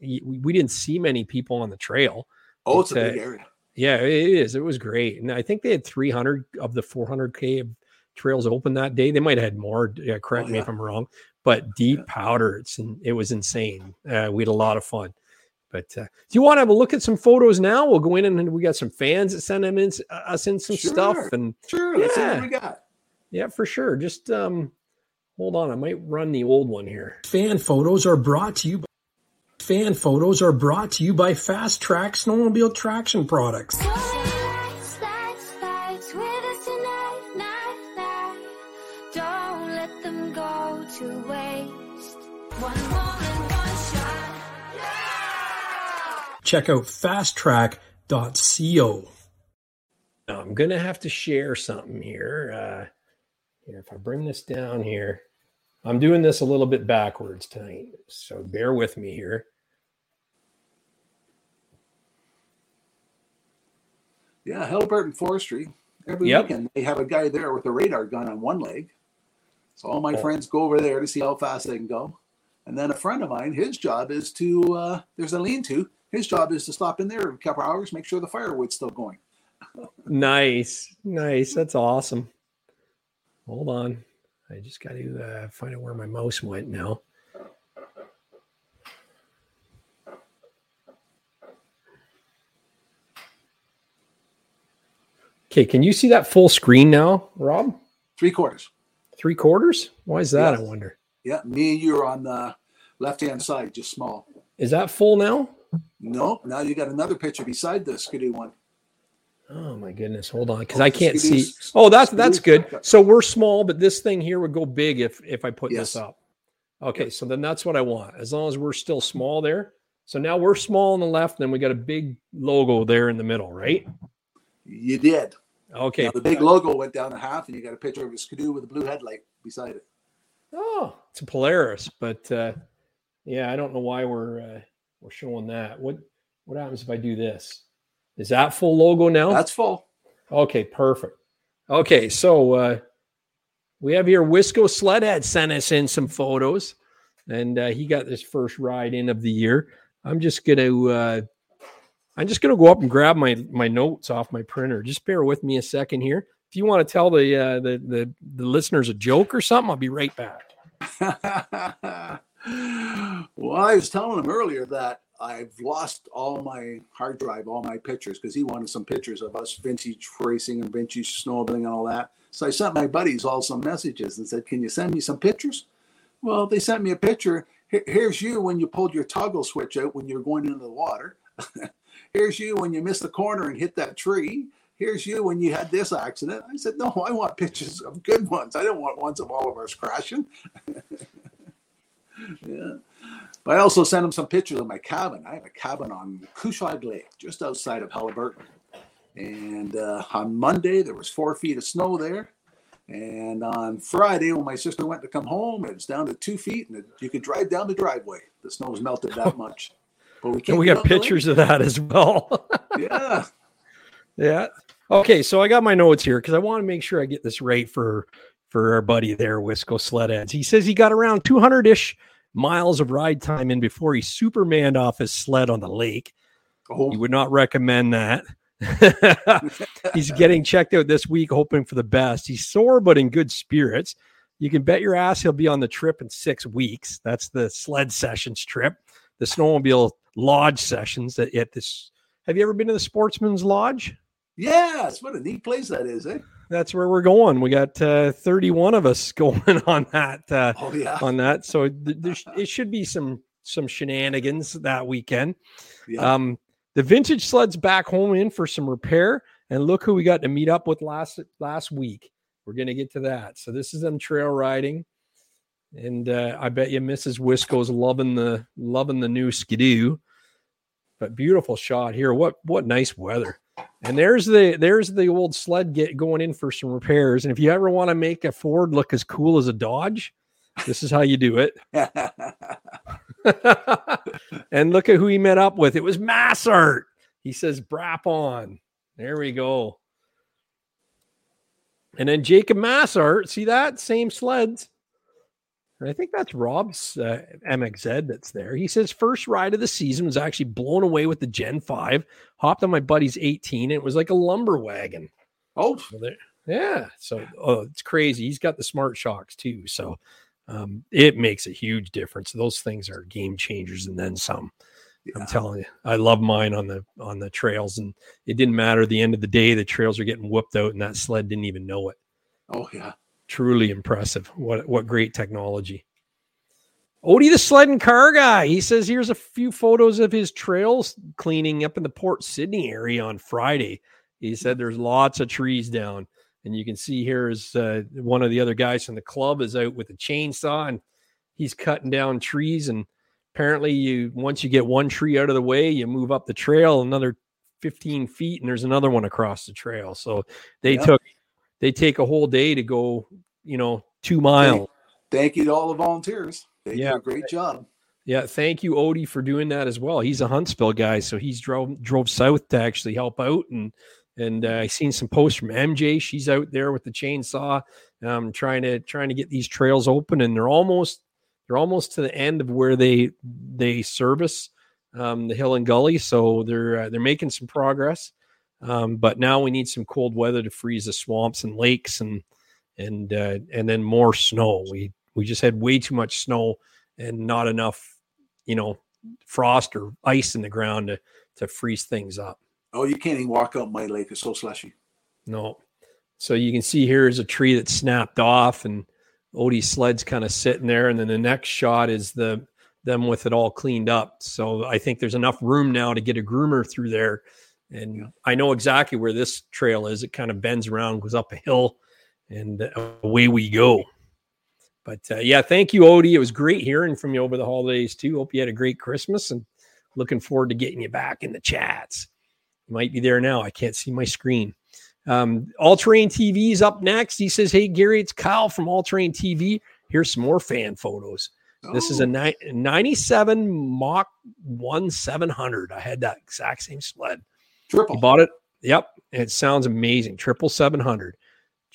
we, didn't see many people on the trail. Oh, it's a It's, uh, big area. Yeah, it is. It was great, and I think they had 300 of the 400k trails open that day. They might have had more. Yeah, correct Oh, me if I'm wrong, but deep powder. It's in, it was insane. Uh, we had a lot of fun. But uh, do you want to have a look at some photos now? We'll go in and we got some fans that sent them in, uh, us in some stuff, and Sure, let's see yeah. what we got. yeah, for sure. Just um, hold on. I might run the old one here. Fan photos are brought to you. By, fan photos are brought to you by Fast Track Snowmobile Traction Products. Check out fasttrack.co. Now, I'm going to have to share something here. Uh, here. If I bring this down here, I'm doing this a little bit backwards tonight. So bear with me here. Yeah, Haliburton Forestry. Every Yep. weekend they have a guy there with a radar gun on one leg. So all my Oh. friends go over there to see how fast they can go. And then a friend of mine, his job is to uh, there's a lean-to. His job is to stop in there a couple hours, make sure the firewood's still going. Nice. Nice. That's awesome. Hold on. I just got to uh, find out where my mouse went now. Okay, can you see that full screen now, Rob? Three quarters. Three quarters? Why is that? Yes. I wonder. Yeah, me and you are on the left-hand side, just small. Is that full now? No, now you got another picture beside the skidoo one. Oh my goodness! Hold on, because Oh, I can't see. Oh, that's that's good. So we're small, but this thing here would go big if if I put this up. Okay, so then that's what I want. As long as we're still small there. So now we're small on the left, and then we got a big logo there in the middle, right? You did. Okay. Now, the big logo went down a half, and you got a picture of a skidoo with a blue headlight beside it. Oh, it's a Polaris, but uh, yeah, I don't know why we're uh, we're showing that. What what happens if I do this? Is that full logo now? That's full. Okay, perfect. Okay, so uh, we have here Wisco Sledhead sent us in some photos, and uh, he got this first ride in of the year. I'm just gonna uh, I'm just gonna go up and grab my my notes off my printer. Just bear with me a second here. If you want to tell the uh, the the the listeners a joke or something, I'll be right back. well, I was telling him earlier that I've lost all my hard drive, all my pictures, because he wanted some pictures of us vintage racing and vintage snowmobiling and all that. So I sent my buddies all some messages and said, "Can you send me some pictures?" Well, they sent me a picture. Here's you when you pulled your toggle switch out when you're going into the water. Here's you when you missed the corner and hit that tree. Here's you when you had this accident. I said, No, I want pictures of good ones. I don't want ones of all of us crashing. yeah. But I also sent him some pictures of my cabin. I have a cabin on Kushog Lake, just outside of Haliburton. And uh, on Monday, there was four feet of snow there. And on Friday, when my sister went to come home, it was down to two feet, and it, you could drive down the driveway. The snow was melted that much. But we And can't we got out the lake. pictures of that as well. Yeah. yeah. Okay, so I got my notes here because I want to make sure I get this right for for our buddy there, Wisco Sled Sledheads. He says he got around 200 ish miles of ride time in before he supermaned off his sled on the lake. Oh, He would not recommend that. He's getting checked out this week, hoping for the best. He's sore, but in good spirits. You can bet your ass he'll be on the trip in six weeks. That's the sled sessions trip. The snowmobile lodge sessions at, at this. Have you ever been to the Sportsman's Lodge? Yes, what a neat place that is, eh? That's where we're going. We got uh, 31 of us going on that. Uh, Oh yeah, on that, so th- there sh- it should be some some shenanigans that weekend. yeah. Um, the vintage sled's back home in for some repair, and look who we got to meet up with last last week. We're gonna get to that. So this is them trail riding, and uh, I bet you Mrs. Wisco's loving the loving the new skidoo. But beautiful shot here. What what nice weather. And there's the there's the old sled get going in for some repairs. And if you ever want to make a Ford look as cool as a Dodge, this is how you do it. and look at who he met up with. It was Massart. He says, Brap on. There we go. And then Jacob Massart, see that? Same sleds. And I think that's Rob's uh, MXZ that's there. He says, first ride of the season was actually blown away with the Gen 5. Hopped on my buddy's 18, and it was like a lumber wagon. oh, So there, yeah. So oh, it's crazy. He's got the smart shocks too. So um, it makes a huge difference. Those things are game changers and then some. yeah. I'm telling you, I love mine on the on the trails, and it didn't matter. At the end of the day, the trails are getting whooped out, and that sled didn't even know it. oh yeah. Truly impressive. What what great technology. Odie, the sled and car guy, he says here's a few photos of his trails cleaning up in the Port Sydney area on Friday. He said there's lots of trees down, and you can see here is uh, one of the other guys from the club is out with a chainsaw and he's cutting down trees. And apparently, you once you get one tree out of the way, you move up the trail another 15 feet, and there's another one across the trail. So they Yeah. took they take a whole day to go, you know, two miles. Thank you to all the volunteers. They Yeah. great job. Yeah, thank you, Odie, for doing that as well. He's a Huntsville guy, so he's drove drove south to actually help out, and and uh, I seen some posts from MJ. She's out there with the chainsaw, um, trying to trying to get these trails open, and they're almost they're almost to the end of where they they service um, the hill and gully, so they're uh, they're making some progress. Um, but now we need some cold weather to freeze the swamps and lakes, and and uh, and then more snow. We we just had way too much snow and not enough, you know, frost or ice in the ground to to freeze things up. Oh, you can't even walk out my lake. It's so slushy. No. So you can see here is a tree that snapped off and Odie's sled's kind of sitting there. And then the next shot is the them with it all cleaned up. So I think there's enough room now to get a groomer through there. And Yeah. I know exactly where this trail is. It kind of bends around, goes up a hill, and away we go. But uh, yeah, thank you, Odie. It was great hearing from you over the holidays too. Hope you had a great Christmas and looking forward to getting you back in the chats. You might be there now. I can't see my screen. Um, All Terrain TV is up next. He says, Hey, Gary, it's Kyle from All Terrain TV. Here's some more fan photos. This is a Oh, ni- 97 Mach 1 700. I had that exact same sled. Triple. You bought it? Yep. It sounds amazing. Triple 700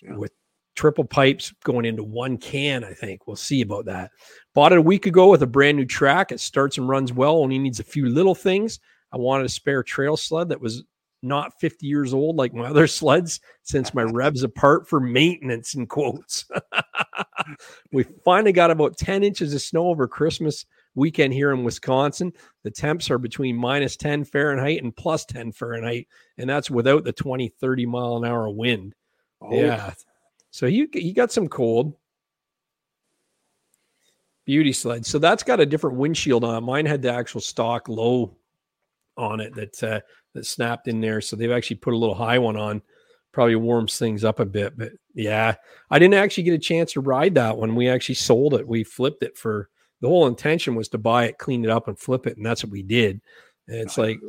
Yeah. with triple pipes going into one can, I think. We'll see about that. Bought it a week ago with a brand new track. It starts and runs well, only needs a few little things. I wanted a spare trail sled that was not 50 years old like my other sleds since my revs apart for maintenance in quotes. we finally got about 10 inches of snow over Christmas weekend here in Wisconsin. The temps are between minus 10 Fahrenheit and plus 10 Fahrenheit, and that's without the 20, 30 mile an hour wind. Oh, Yeah. So you he got some cold. Beauty sled. So that's got a different windshield on it. Mine had the actual stock low on it that uh, that snapped in there. So they've actually put a little high one on. Probably warms things up a bit. But yeah, I didn't actually get a chance to ride that one. We actually sold it. We flipped it for the whole intention was to buy it, clean it up, and flip it, and that's what we did. And it's like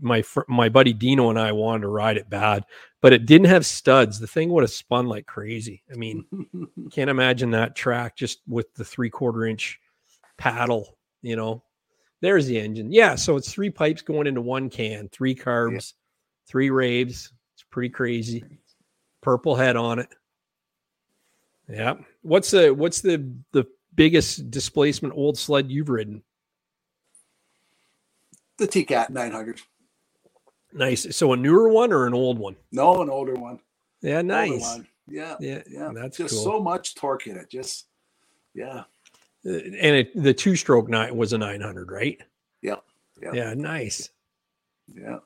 my fr- my buddy Dino and I wanted to ride it bad, but it didn't have studs. The thing would have spun like crazy. I mean, can't imagine that track just with the three quarter inch paddle. You know, there's the engine. Yeah, so it's three pipes going into one can, three carbs, three raves. It's pretty crazy. Purple head on it. Yeah. What's the what's the the biggest displacement old sled you've ridden? the TCAT 900. Nice. So a newer one or an old one? No, an older one. Yeah, nice. one. Yeah. Yeah, Yeah. that's just cool. so much torque in it. Just, yeah. Uh, and it, the two stroke nine was a 900, right? Yeah. Yeah. Yeah, nice. Yeah.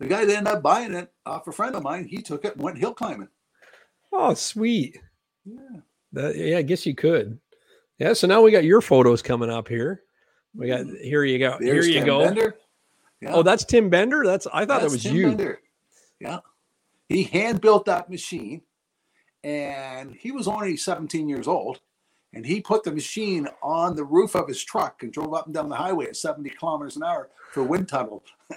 The guy that ended up buying it off a friend of mine, he took it and went hill climbing. Oh, sweet. Yeah. That, yeah, I guess you could. Yeah, so now we got your photos coming up here. We got hmm. here you go. There's here you Tim go. Bender. Oh, yeah. Oh, that's Tim Bender. That's I thought That's that was Tim you. Bender. Yeah. He hand built that machine and he was only 17 years old. And he put the machine on the roof of his truck and drove up and down the highway at 70 kilometers an hour for wind tunnel.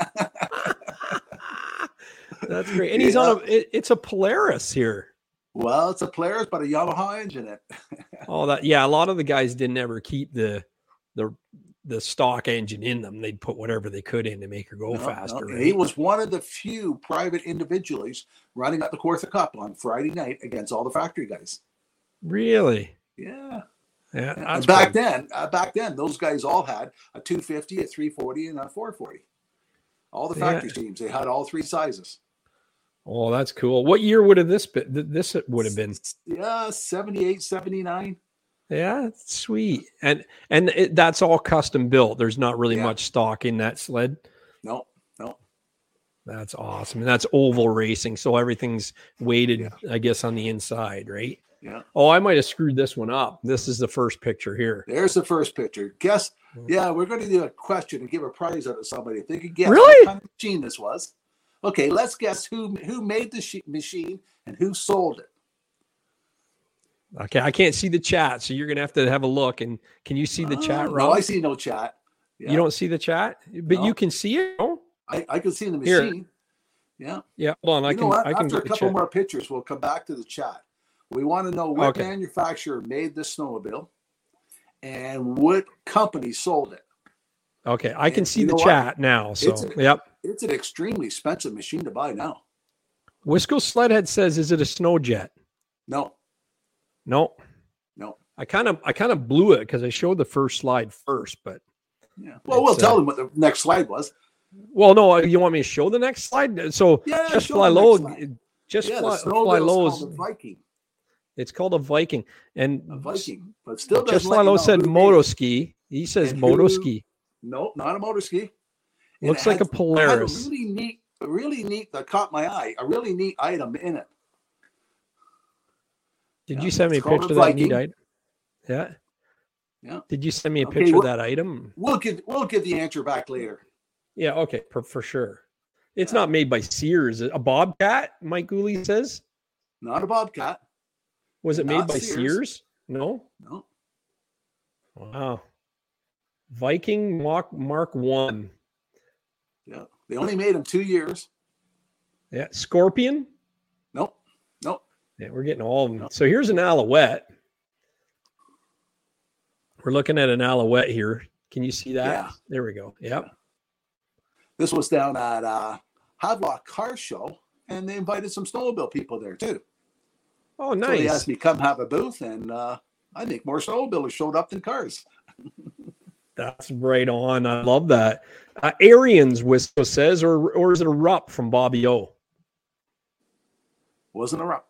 That's great. And he's on a it, it's a Polaris here. Well, it's a Polaris, but a Yamaha engine in it. Oh, that yeah. A lot of the guys didn't ever keep the the the stock engine in them. They'd put whatever they could in to make her go No, no, faster. and right? He was one of the few private individuals running up the Cortha Cup on Friday night against all the factory guys. Really? Yeah. Yeah. Back then, uh, back then, those guys all had a 250, a 340, and a 440. All the Yeah. factory teams, they had all three sizes. Oh, that's cool. What year would have this been? This would have been. Yeah, 78, 79. Yeah, sweet. And and it, that's all custom built. There's not really Yeah. much stock in that sled. No, no. That's awesome. And that's oval racing, so everything's weighted, Yeah. I guess, on the inside, right? Yeah. Oh, I might have screwed this one up. This is the first picture here. There's the first picture. Guess, Mm. yeah, we're going to do a question and give a prize out to somebody. If they could guess Really? what kind of machine this was. Okay, let's guess who who made the machine and who sold it. Okay, I can't see the chat, so you're gonna have to have a look. And can you see the ah, chat, Oh, Rob? No, I see no chat. Yeah. You don't see the chat, but No. you can see it. Oh, I, I can see the Here. machine. Yeah. yeah. Hold on, I you can. know what? I can After a couple chat. more pictures, we'll come back to the chat. We want to know what Okay. manufacturer made the snowmobile and what company sold it. Okay, I can see the know what? chat now. So, a- yep. It's an extremely expensive machine to buy now. Wisco Sledhead says, "Is it a Sno-Jet?" No, No. no. I kind of, I kind of blew it because I showed the first slide first, but Yeah. Well, we'll tell uh, them what the next slide was. well, no. Uh, you want me to show the next slide? Uh, so Yeah, just fly low. Uh, just yeah, fly, fly low. is- a Viking. It's called a Viking, and A Viking, but still just fly low said Moto-Ski. He says Moto-Ski. Nope, not a Moto-Ski. Looks like a had- it had Polaris. a really neat, really neat that caught my eye. A really neat item in it. Did Yeah, you send me a picture of that neat item? Yeah. Yeah. Did you send me a Okay, picture of that item? We'll give we'll give the answer back later. Yeah. Okay. For, for sure. It's Yeah. not made by Sears. A Bobcat, Mike Gooley says. Not a bobcat. Was it made by Sears. Sears? No. No. Wow. Viking Mark Mark One. They only made them two years. Yeah. Scorpion. Nope. Nope. Yeah, we're getting all of them. So here's an Alouette. We're looking at an Alouette here. Can you see that? Yeah. There we go. Yep. This was down at uh Hadlock Car Show, and they invited some snowmobile people there too. Oh, So they asked me to come have a booth, and uh, I think more snowmobilers showed up than cars. That's right on. I love that. Uh, Arians whistle says, or or is it a Rupp from Bobby O? Wasn't a Rupp.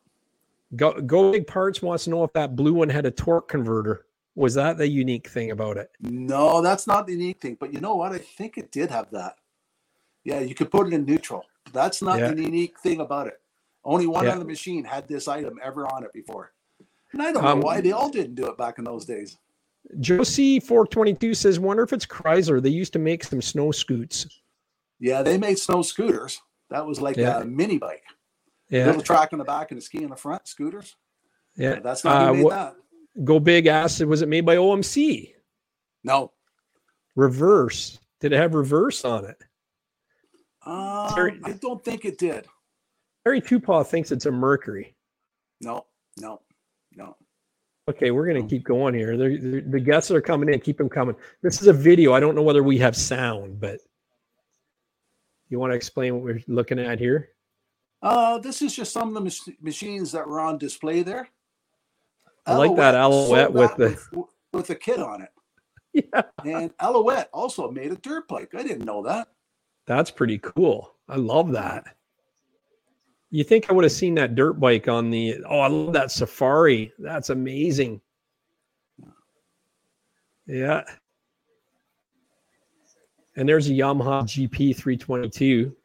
Go Go Big Parts wants to know if that blue one had a torque converter. Was that the unique thing about it? No, that's not the unique thing. But you know what? I think it did have that. Yeah, you could put it in neutral. That's not Yeah. the unique thing about it. Only one Yeah. on the machine had this item ever on it before. And I don't Um, know why they all didn't do it back in those days. Josie four twenty two says, wonder if it's Chrysler. They used to make some snow scoots. Yeah, they made snow scooters. That was like Yeah. a mini bike. Yeah, Little track in the back and a ski in the front, scooters. yeah. That's not Uh, who made what- that. Go Big asked, was it made by OMC? No. Reverse. Did it have reverse on it? Um, Terry- I don't think it did. Harry Tupaw thinks it's a Mercury. No, no, no. Okay, we're going to keep going here. They're, they're- the guests are coming in. Keep them coming. This is a video. I don't know whether we have sound, but you want to explain what we're looking at here? Uh, this is just some of the mach- machines that were on display there. I like that sold Alouette with that the- with, with a kit on it. Yeah, And Alouette also made a dirt bike. I didn't know that. that's pretty cool. I love that. You think I would have seen that dirt bike on the? Oh, I love that Safari. That's amazing. Yeah. And there's a Yamaha GP 322.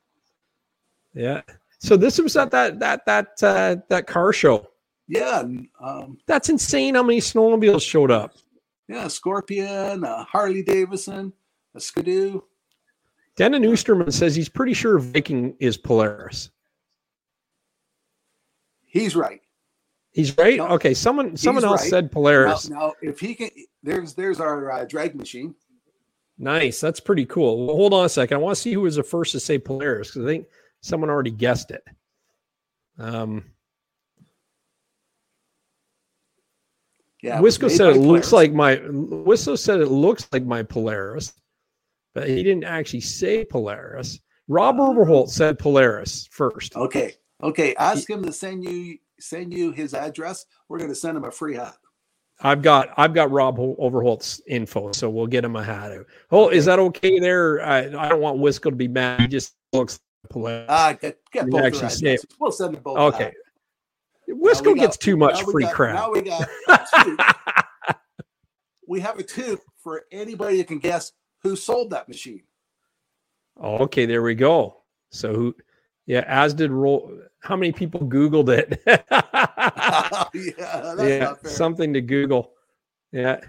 Yeah. So this was at that that that uh, that car show. Yeah, um, That's insane how many snowmobiles showed up. yeah, Scorpion, uh, Harley Davidson, a Skidoo. Denon Oosterman says he's pretty sure Viking is Polaris. He's right. He's right. No, okay, someone someone else right. said Polaris. now, if he can, there's there's our uh, drag machine. Nice. That's pretty cool. Well, hold on a second. I want to see who was the first to say Polaris because I think someone already guessed it. Um, Yeah, Wisco said it looks Polaris. like my Wisco said it looks like my Polaris, but he didn't actually say Polaris. Rob Oh. Overholt said Polaris first. Okay, okay. Ask him to send you send you his address. We're going to send him a free hat. I've got I've got Rob Ho- Overholt's info, so we'll get him a hat. Oh, is that okay there? I, I don't want Wisco to be mad. He just looks Polaris. Ah, get, get both actually say it. We'll send them both. okay. Wisco we got- gets too much free got- crap. Now we got a toot. we have a tube for anybody that can guess who sold that machine. Okay, there we go. So who yeah, as did roll how many people Googled it? yeah, that's yeah, not fair. something to Google. Yeah.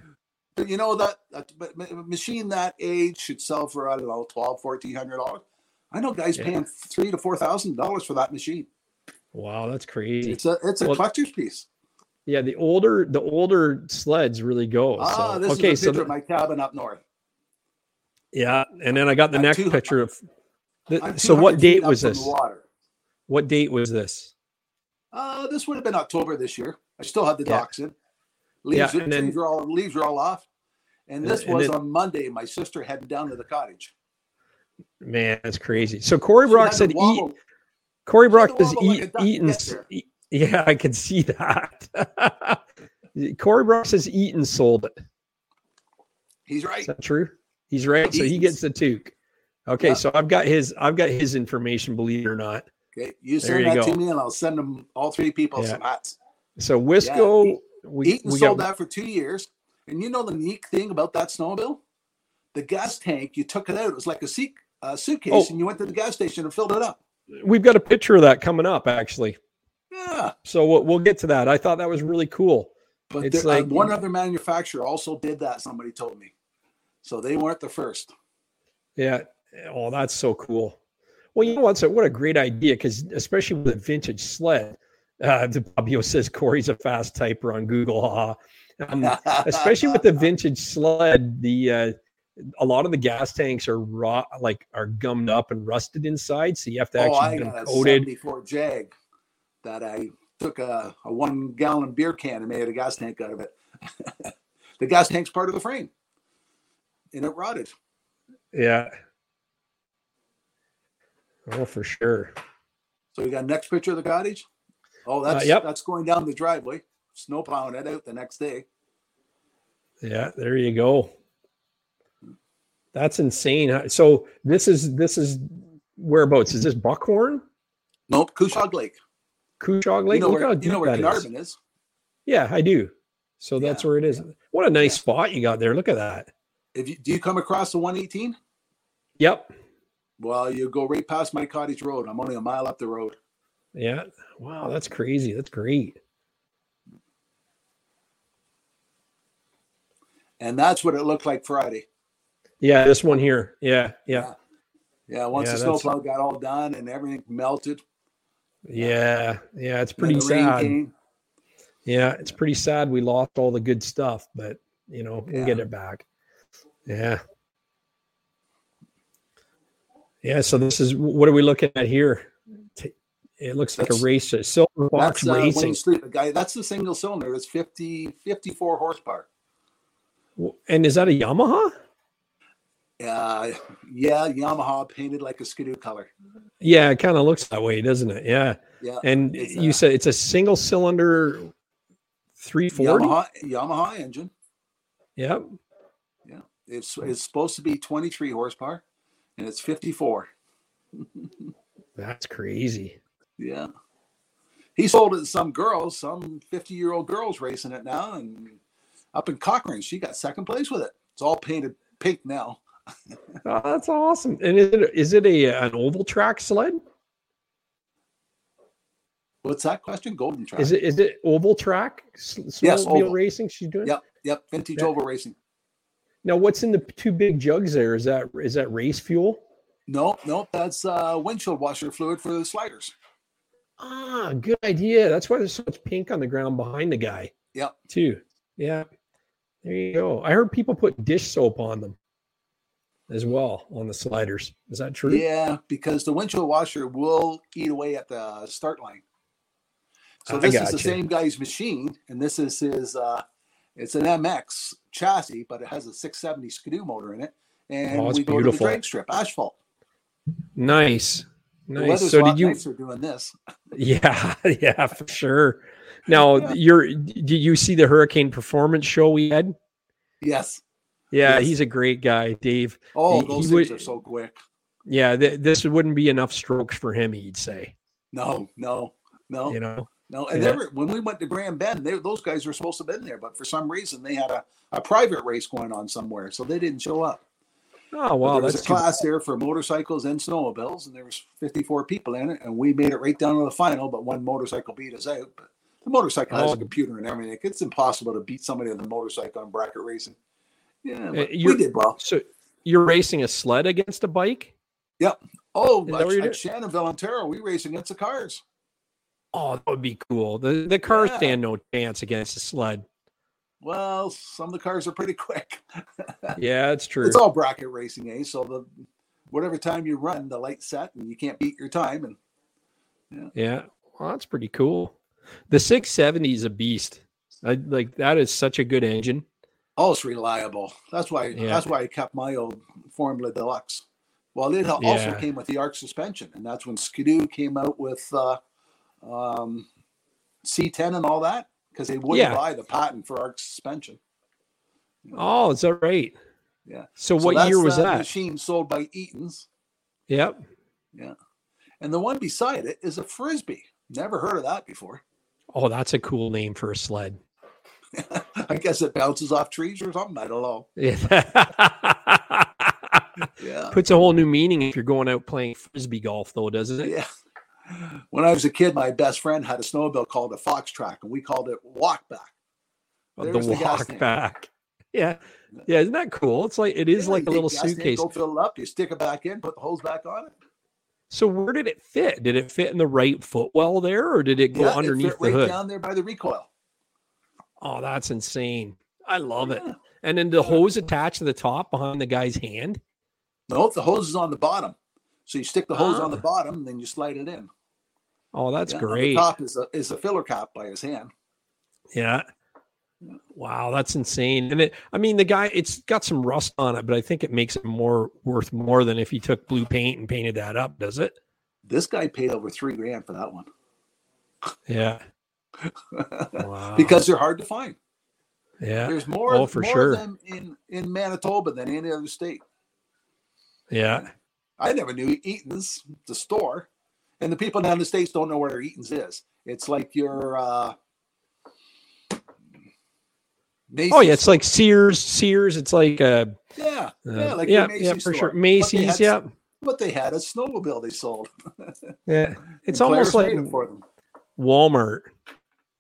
But you know that, that machine that age should sell for I don't know twelve, fourteen hundred dollars. I know guys Yeah. paying three to four thousand dollars for that machine. Wow, that's crazy. It's a it's a Well, collector's piece. Yeah, the older the older sleds really go. Ah, so, this okay, is a so picture the- of my cabin up north. yeah, and then I got the I'm next picture of. The, so what date was this? Water. What date was this? Uh, this would have been October this year. I still had the Yeah. docks in. Leaves, Yeah, and then- leaves are all leaves are all off. And this and was then- on Monday. My sister headed down to the cottage. Man, that's crazy. So Corey Brock said eat. Corey Brock to says wobble like eat a duck to eaten. get s- there. e- Yeah, I can see that. Corey Brock says Eaton sold it. He's right. Is that true? He's right. So he gets the toque. Okay, Yeah. so I've got his I've got his information, believe it or not. You send you that go. to me, and I'll send them all three people Yeah. some hats. So Wisco, Eat- we, Eaton we sold got that for two years. And you know the neat thing about that snowmobile? The gas tank, you took it out. It was like a seat, uh, suitcase, Oh. and you went to the gas station and filled it up. we've got a picture of that coming up actually. Yeah, So we'll, we'll get to that. I thought that was really cool. but It's there- uh, like- one other manufacturer also did that. Somebody told me, so they weren't the first. Yeah. Oh, that's so cool. Well, you know what? So what a great idea because especially with a vintage sled. Uh, the Bobbio says Corey's a fast typer on Google. haha. Um, especially with the vintage sled, the uh, a lot of the gas tanks are raw, like are gummed up and rusted inside, so you have to oh, I actually get them got a coated. '74 Jag that I took a, a one gallon beer can and made a gas tank out of it. the gas tank's part of the frame, and it rotted. Yeah. Oh, for sure. So we got next picture of the cottage. Oh, that's Uh, yep. that's going down the driveway. Snow plowing it out the next day. Yeah, there you go. That's insane. So this is this is whereabouts? Is this Buckhorn? Nope, Kushog Lake. Kushog Lake? you know Look where, you know where. Carnarvon is. Yeah, I do. So that's Yeah, where it is. What a nice spot you got there. Look at that. If you do you come across the 118? Yep. Well, you go right past my cottage road. I'm only a mile up the road. Yeah. Wow, that's crazy. That's great. And that's what it looked like Friday. Yeah, this one here. Yeah, yeah, Yeah, once Yeah, the snowplow got all done and everything melted, yeah, yeah. It's pretty sad. came. Yeah, it's pretty sad we lost all the good stuff, but you know, we'll get it back. Yeah. Yeah, so this is what are we looking at here? It looks like That's- a race, a silver fox That's uh, racing. The guy. That's the single cylinder. It's 50, 54 horsepower. And is that a Yamaha? Uh, yeah, Yamaha painted like a skidoo color. Yeah, it kind of looks that way, doesn't it? Yeah. Yeah, And you said it's a single cylinder 340? Yamaha Yamaha engine. Yep. Yeah. It's it's supposed to be twenty three horsepower, and it's fifty four. That's crazy. Yeah. He sold it to some girls, some 50 year old girls racing it now. And up in Cochrane, she got second place with it. It's all painted pink now. Oh, that's awesome. And is it is it a an oval track sled? What's that question? Golden track. Is it is it oval track? S- Yes, oval. racing. She's doing. Yep, yep. Vintage Yeah. oval racing. Now, what's in the two big jugs there? Is that is that race fuel? No, no, that's uh, windshield washer fluid for the sliders. Ah, good idea. That's why there's so much pink on the ground behind the guy. Yep. Too. Yeah. There you go. I heard people put dish soap on them as well on the sliders. Is that true? Yeah, because the windshield washer will eat away at the start line. So this is the same guy's machine, and this is his. Uh, it's an MX chassis, but it has a 670 Skidoo motor in it, and Oh, we go to beautiful. the drag strip asphalt. Nice. Nice. So did you nicer doing this. Yeah, yeah, for sure. Now, Yeah. you're did you see the Hurricane Performance show we had? Yes. Yeah, Yes. he's a great guy, Dave. Oh, He- those he things would- are so quick. Yeah, th- this wouldn't be enough strokes for him, he'd say. No, no, no, You know, no. And Yeah. they were, when we went to Grand Bend, they, those guys were supposed to have been there, but for some reason they had a, a private race going on somewhere, so they didn't show up. oh wow, there was that's a class there for motorcycles and snowmobiles, and there was 54 people in it, and we made it right down to the final. But one motorcycle beat us out. But the motorcycle has Oh. a computer and everything. It's impossible to beat somebody on the motorcycle in bracket racing. Yeah, Uh, but we did well. So you're racing a sled against a bike? Yep. Oh, at, at Shannonville, Ontario, we race against the cars. Oh, that would be cool. The the cars Yeah. stand no chance against the sled. Well, some of the cars are pretty quick. Yeah, it's true. it's all bracket racing, eh? So the whatever time you run, the light set, and you can't beat your time. And Yeah, well, that's pretty cool. The 670 is a beast. I like that is such a good engine. Oh, it's reliable. That's why. Yeah. That's why I kept my old Formula Deluxe. Well, it also Yeah. came with the arc suspension, and that's when Skidoo came out with uh, um, C10 and all that because they wouldn't Yeah. buy the patent for arc suspension. Oh, is that right? Yeah. So what year was that? Machine sold by Eaton's, Yep. Yeah. And the one beside it is a frisbee. Never heard of that before. Oh, that's a cool name for a sled. I guess it bounces off trees or something. I don't know. Yeah. Yeah. Puts a whole new meaning if you're going out playing frisbee golf, though, doesn't it? Yeah. When I was a kid, my best friend had a snowmobile called a Fox Trac, and we called it walk back. the There's the walk tank. back. Yeah. Yeah. Isn't that cool? It's like, it is Yeah, like a little tank, suitcase. Go fill it up. You stick it back in. Put the hose back on it. So where did it fit? Did it fit in the right footwell there or did it go Yeah, it underneath fit the right hood? down there by the recoil. Oh, that's insane. I love it. And then the hose attached to the top behind the guy's hand. Nope, the hose is on the bottom. So you stick the hose on the Ah. bottom, and then you slide it in. Oh, that's Yeah, great. The top is a is a filler cap by his hand. Yeah. Wow, that's insane. And it I mean the guy it's got some rust on it, but I think it makes it more worth more than if you took blue paint and painted that up, does it? This guy paid over three grand for that one Yeah. Wow. because they're hard to find. yeah. There's more, Oh, for more sure. of them in in Manitoba than any other state. Yeah. I never knew Eaton's, the store, and the people down in the states don't know where Eaton's is. It's like your uh, Macy's. Oh yeah, it's like Sears, Sears, it's like uh, yeah, uh, yeah, like yeah, Macy's yeah, for store. sure. Macy's, yeah. but they had a snowmobile they sold. Yeah. It's almost like for them. Walmart,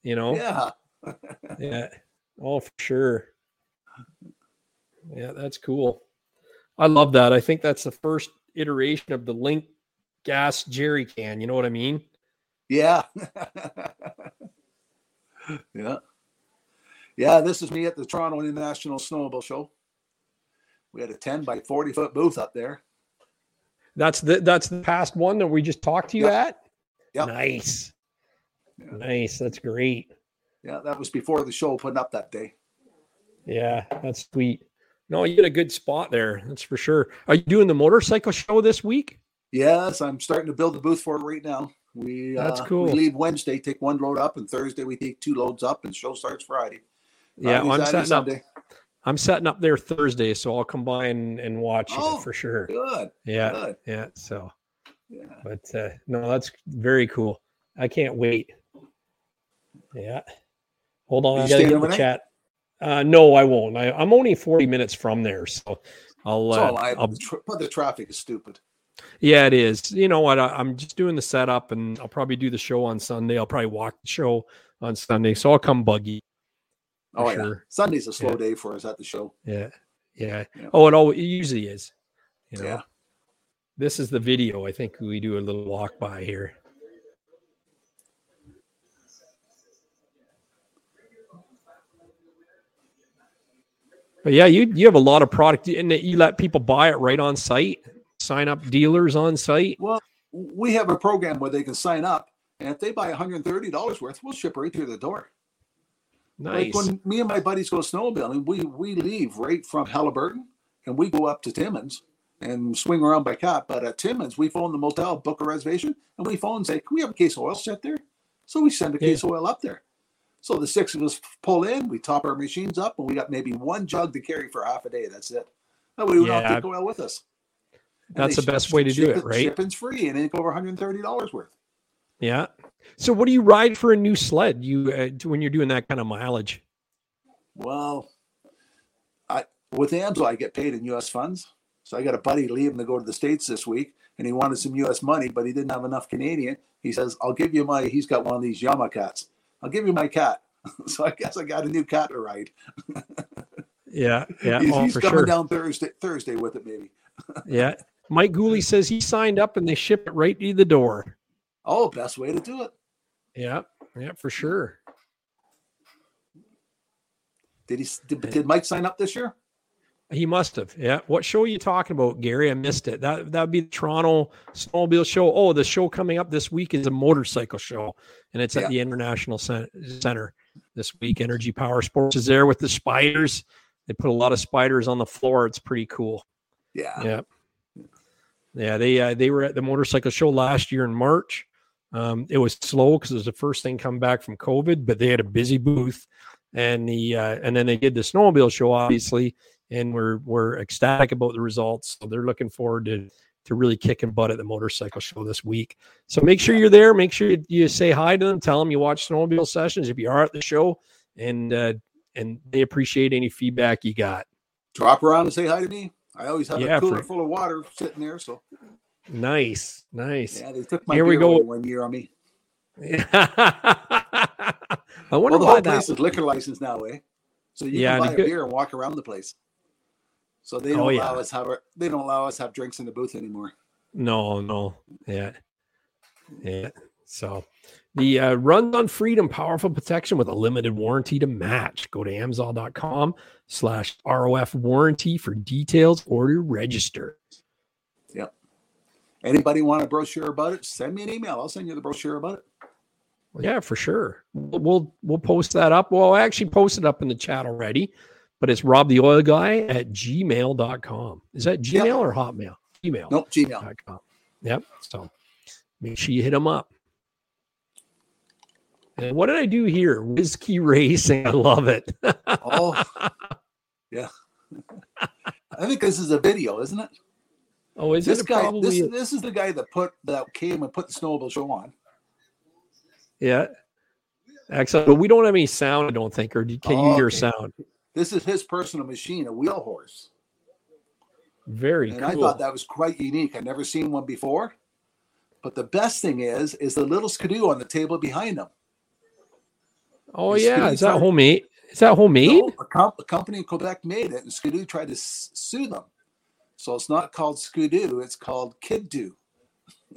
you know? Yeah, Yeah. Oh, for sure. Yeah, that's cool. I love that. I think that's the first iteration of the Link gas jerry can. You know what I mean? yeah, yeah, yeah. This is me at the Toronto International Snowmobile Show. We had a ten by forty foot booth up there. That's the that's the past one that we just talked to you at. Yep. Nice. Yeah. Nice. That's great. Yeah, that was before the show putting up that day. Yeah, that's sweet. No, you get a good spot there. That's for sure. Are you doing the motorcycle show this week? Yes, I'm starting to build the booth for it right now. We That's uh, cool. We leave Wednesday, take one load up, and Thursday we take two loads up, and show starts Friday. Yeah, Friday, I'm Saturday, setting up. I'm setting up there Thursday, so I'll come by and, and watch Oh, it for sure. Good, Yeah, good. yeah. So, Yeah. but uh, no, that's very cool. I can't wait. Yeah. Hold on, You I gotta get the chat. Uh, no, I won't. I, I'm only 40 minutes from there, so I'll, uh, am I'll but the traffic is stupid. Yeah, it is. You know what? I, I'm just doing the setup, and I'll probably do the show on Sunday. I'll probably walk the show on Sunday, so I'll come buggy. Oh For yeah, sure. Sunday's a slow Yeah. day for us at the show. Yeah, yeah. Yeah. Oh, it always it usually is. You know, Yeah. this is the video. I think we do a little walk by here. But yeah, you you have a lot of product, and you let people buy it right on site. Sign up dealers on site. Well, we have a program where they can sign up, and if they buy $130 worth, we'll ship right through the door. Nice. Like when me and my buddies go snowmobiling, we we leave right from Haliburton and we go up to Timmins and swing around by Cap. But at Timmins, we phone the motel, book a reservation, and we phone and say, "Can we have a case of oil set there?" So we send a case of oil up there. So the six of us pull in, we top our machines up, and we got maybe one jug to carry for half a day. That's it. That way we don't Yeah. take oil with us. That's the best way to do it, right? Shipping's free, and it go over $130 worth. Yeah. So, what do you ride for a new sled? You uh, when you're doing that kind of mileage? Well, I with Amsoil, I get paid in U.S. funds. So I got a buddy leaving to go to the states this week, and he wanted some U.S. money, but he didn't have enough Canadian. He says, "I'll give you my." He's got one of these Yama cats. I'll give you my cat. so I guess I got a new cat to ride. Yeah, yeah, he's oh, he's for coming sure. down Thursday. Thursday with it, maybe. Yeah. Mike Gooley says he signed up and they ship it right to the door. Oh, best way to do it. Yeah, yeah, for sure. Did he? Did, did Mike sign up this year? He must have. Yeah. What show are you talking about, Gary? I missed it. That that would be the Toronto Snowmobile Show. Oh, the show coming up this week is a motorcycle show, and it's at the International Center this week. Energy Power Sports is there with the spiders. They put a lot of spiders on the floor. It's pretty cool. Yeah. Yeah. Yeah, they uh, they were at the motorcycle show last year in March. Um, it was slow because it was the first thing come back from COVID, but they had a busy booth, and the uh, and then they did the snowmobile show, obviously, and we're we're ecstatic about the results. So they're looking forward to to really kicking butt at the motorcycle show this week. So make sure you're there. Make sure you, you say hi to them. Tell them you watch snowmobile sessions if you are at the show, and uh, and they appreciate any feedback you got. Drop around and say hi to me. I always have Yeah, a cooler for- full of water sitting there. So Nice, nice. yeah, they took my Here we go. one year on me. I wonder Well, the why whole that. place is liquor license now, eh? So you Yeah, can buy a good- beer and walk around the place. So they Oh, don't yeah. allow us have our, they don't allow us have drinks in the booth anymore. No, no, yeah, yeah. So the uh, runs on freedom, powerful protection with a limited warranty to match. Go to Amsoil.com slash ROF warranty for details or to register. Yep. Anybody want a brochure about it? Send me an email. I'll send you the brochure about it. Yeah, for sure. We'll we'll, we'll post that up. Well, I actually posted up in the chat already, but it's Rob the Oil Guy at gmail.com. Is that Gmail Yep. or Hotmail? Gmail. Nope, Gmail. Yep. So make sure you hit them up. What did I do here? Whiskey racing. I love it. Oh, yeah. I think this is a video, isn't it? oh, is This it guy, this, this is the guy that put that came and put the snowmobile show on. yeah. Excellent. But we don't have any sound, I don't think. Or can you Oh, hear okay. sound? This is his personal machine, a wheel horse. Very And cool. I thought that was quite unique. I'd never seen one before. But the best thing is, is the little skidoo on the table behind him. Oh It's yeah, pretty is that fun. homemade? Is that homemade? No, a, com- a company in Quebec made it, and Skidoo tried to s- sue them. So it's not called Skidoo; it's called Kid Do,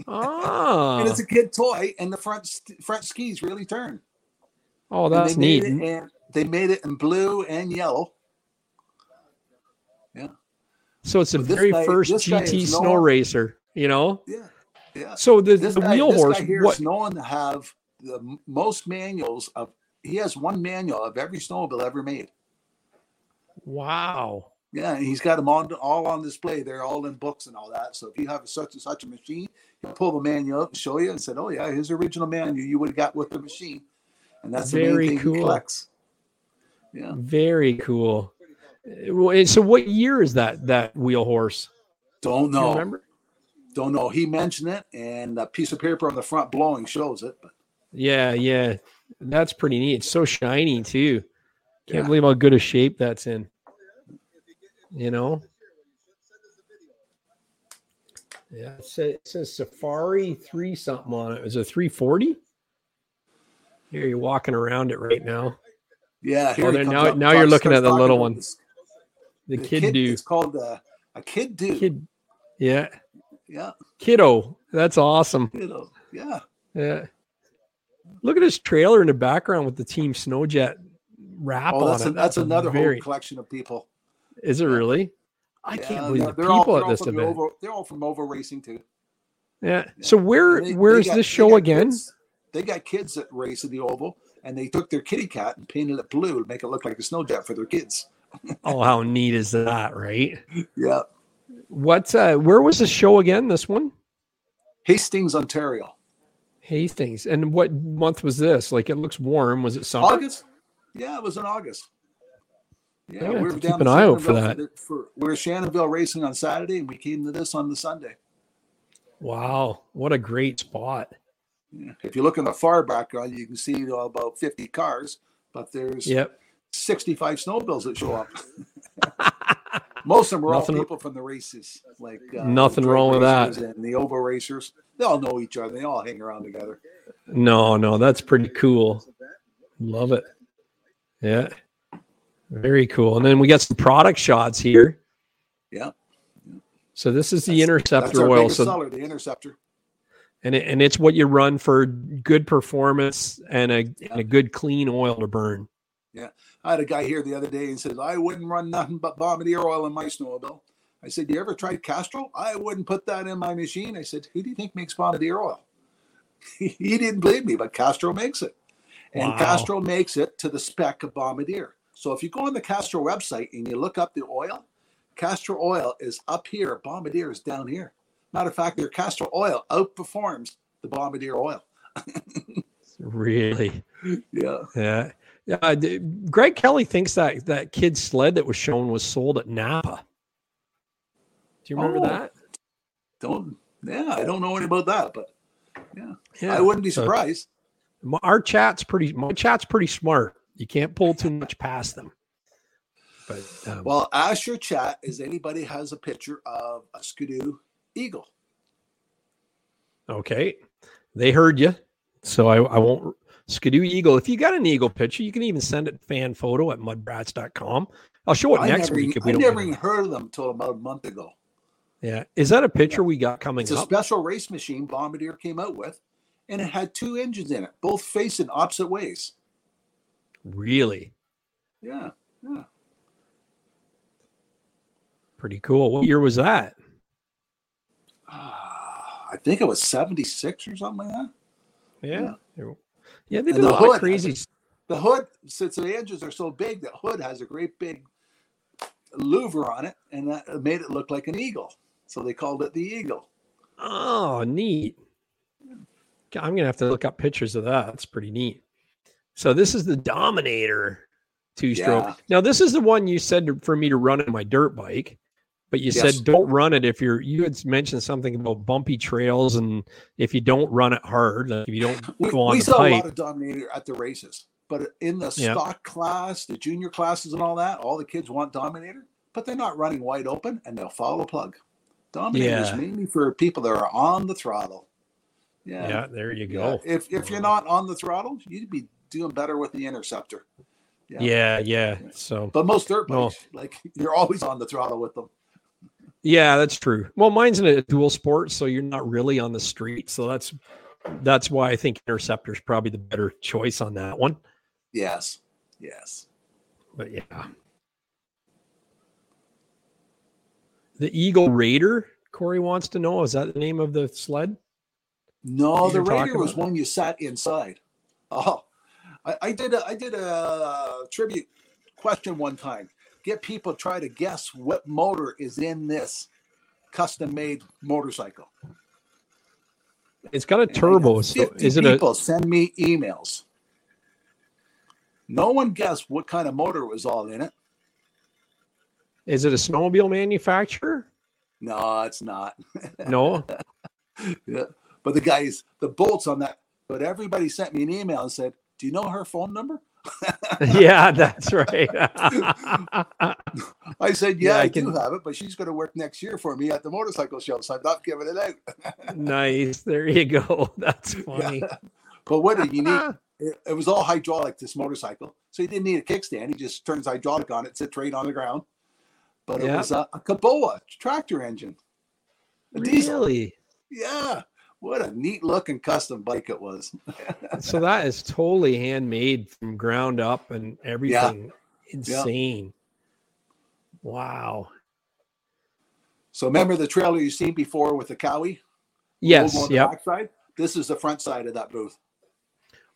Ah, and it's a kid toy. And the front st- front skis really turn. oh, And that's made neat. It, and they made it in blue and yellow. Yeah, So it's the this very guy- first GT snow racer. You know. yeah, yeah. So the, This the guy, wheel horse. guy here What? known to have the most manuals of. He has one manual of every snowmobile ever made. Wow. Yeah, and he's got them on all on display. They're all in books and all that. So if you have such and such a machine, he'll pull the manual up and show you and said, "Oh yeah, his original manual you would have got with the machine," and that's the Very cool. Yeah, Very cool. So what year is that that wheel horse? don't Do know, remember? don't know. He mentioned it, and a piece of paper on the front blowing shows it. But Yeah, yeah. That's pretty neat. It's so shiny too. Can't Yeah. believe how good a shape that's in. You know? Yeah, it says, it says Safari three something on it. Is it three forty? Here you're walking around it right now. Yeah. Oh, now- up, now you're looking at the little one. this- The, the kid, do It's called uh, a kid do. kid, yeah, Yeah. kiddo. That's awesome. Kiddo. Yeah. Yeah. Look at his trailer in the background with the Team Sno-Jet wrap Oh, on that's, it. a, that's another very. whole collection of people. Is it really? I Yeah, can't believe yeah, the people all, at this from the event. They're all from Ovo Racing too. yeah. So where they- they where's got- this show again? Kids, they got kids that race at the Oval, and they took their kitty cat and painted it blue to make it look like a Sno-Jet for their kids. Oh, how neat is that, right? Yeah. What uh where was the show again? This one? Hastings, Ontario. Hastings. And what month was this? Like it looks warm. Was it summer? August? Yeah, it was in August. Yeah, Yeah, we have were down keep an eye out for that. for we were Shannonville racing on Saturday, and we came to this on the Sunday. Wow. What a great spot. Yeah. If you look in the far background, you can see about 50 cars, but there's Yep. 65 snowbills that show up. Most of them are Nothing- all people from the races, like uh, Nothing wrong with that. And the Ovo racers, they all know each other. They all hang around together. No, no, that's pretty cool. Love it. Yeah. Very cool. And then we got some product shots here. Yeah, So this is the that's interceptor our oil. So seller, the Interceptor. and it, and it's what you run for good performance and a, and a good clean oil to burn. I had a guy here the other day and said, I wouldn't run nothing but Bombardier oil in my snowmobile. I said, You ever tried Castrol? I wouldn't put that in my machine. I said, Who do you think makes Bombardier oil? he didn't believe me, but Castrol makes it. And Wow. Castrol makes it to the spec of Bombardier. So if you go on the Castrol website and you look up the oil, Castrol oil is up here, Bombardier is down here. Matter of fact, their Castrol oil outperforms the Bombardier oil. Really? Yeah. Yeah. Yeah. uh, Greg Kelly thinks that that kid sled that was shown was sold at Napa. Do you remember Oh. that? Don't, yeah, I don't know anything about that, but yeah, Yeah. I wouldn't be So- surprised. My- Our chat's pretty. My chat's pretty smart. You can't pull too much past them. But um, Well, ask your chat is anybody has a picture of a Skidoo Eagle. okay, they heard you, so I, I won't. Skidoo Eagle. If you got an Eagle picture, you can even send it fan photo at mudbrats.com. I'll show it next never, week if we I never even heard of them until about a month ago. Yeah, is that a picture we got coming It's a up? special race machine Bombardier came out with, and it had two engines in it, both facing opposite ways. Really, Yeah, yeah. pretty cool. What year was that? Ah, I think it was 76 or something like that. Yeah, yeah, they And did a the lot of hood- crazy. The hood, since the engines are so big, the hood has a great big louver on it, and that made it look like an eagle. So they called it the Eagle. Oh, neat. I'm gonna have to look up pictures of that. That's pretty neat. So this is the Dominator two stroke. Yeah. Now this is the one you said to- for me to run on my dirt bike, but you Yes. said don't run it if you're. You had mentioned something about bumpy trails and if you don't run it hard, like if you don't We, go on we saw a lot of Dominator at the races, but in the Yeah. stock class, the junior classes, and all that, all the kids want Dominator, but they're not running wide open and they'll follow a plug. Dominator is Yeah. mainly for people that are on the throttle. Yeah. yeah, there you Yeah. go. If if you're not on the throttle, you'd be doing better with the Interceptor. Yeah. Yeah, yeah. So But most dirt No. bikes, like you're always on the throttle with them. Yeah, that's true. Well, mine's in a dual sport, so you're not really on the street. So that's that's why I think Interceptor is probably the better choice on that one. Yes. Yes. But yeah. The Eagle Raider, Corey wants to know, is that the name of the sled? No, the Raider was about- one you sat inside. Oh, I, I did a I did a tribute question one time. Get people try to guess what motor is in this custom made motorcycle. It's got a turbo. So 50 is it a people send me emails? No one guessed what kind of motor was all in it. is it a snowmobile manufacturer? No, it's not. No. Yeah. But the guys, the bolts on that, but everybody sent me an email and said, Do you know her phone number? Yeah, that's right. I said, yeah, Yeah, I I, do have it, but she's going to work next year for me at the motorcycle show, so I'm not giving it out. nice. There you go. That's funny. But what a unique! It, it was all hydraulic. This motorcycle, so he didn't need a kickstand. He just turns hydraulic on it, sits right on the ground. But it Yeah. was a, a Kubota tractor engine, a diesel. Really? Yeah, what a neat looking custom bike it was. So that is totally handmade from ground up and everything. Yeah. Insane. Wow. So remember the trailer you seen before with the Cowie? Yes. the Yep. backside? This is the front side of that booth.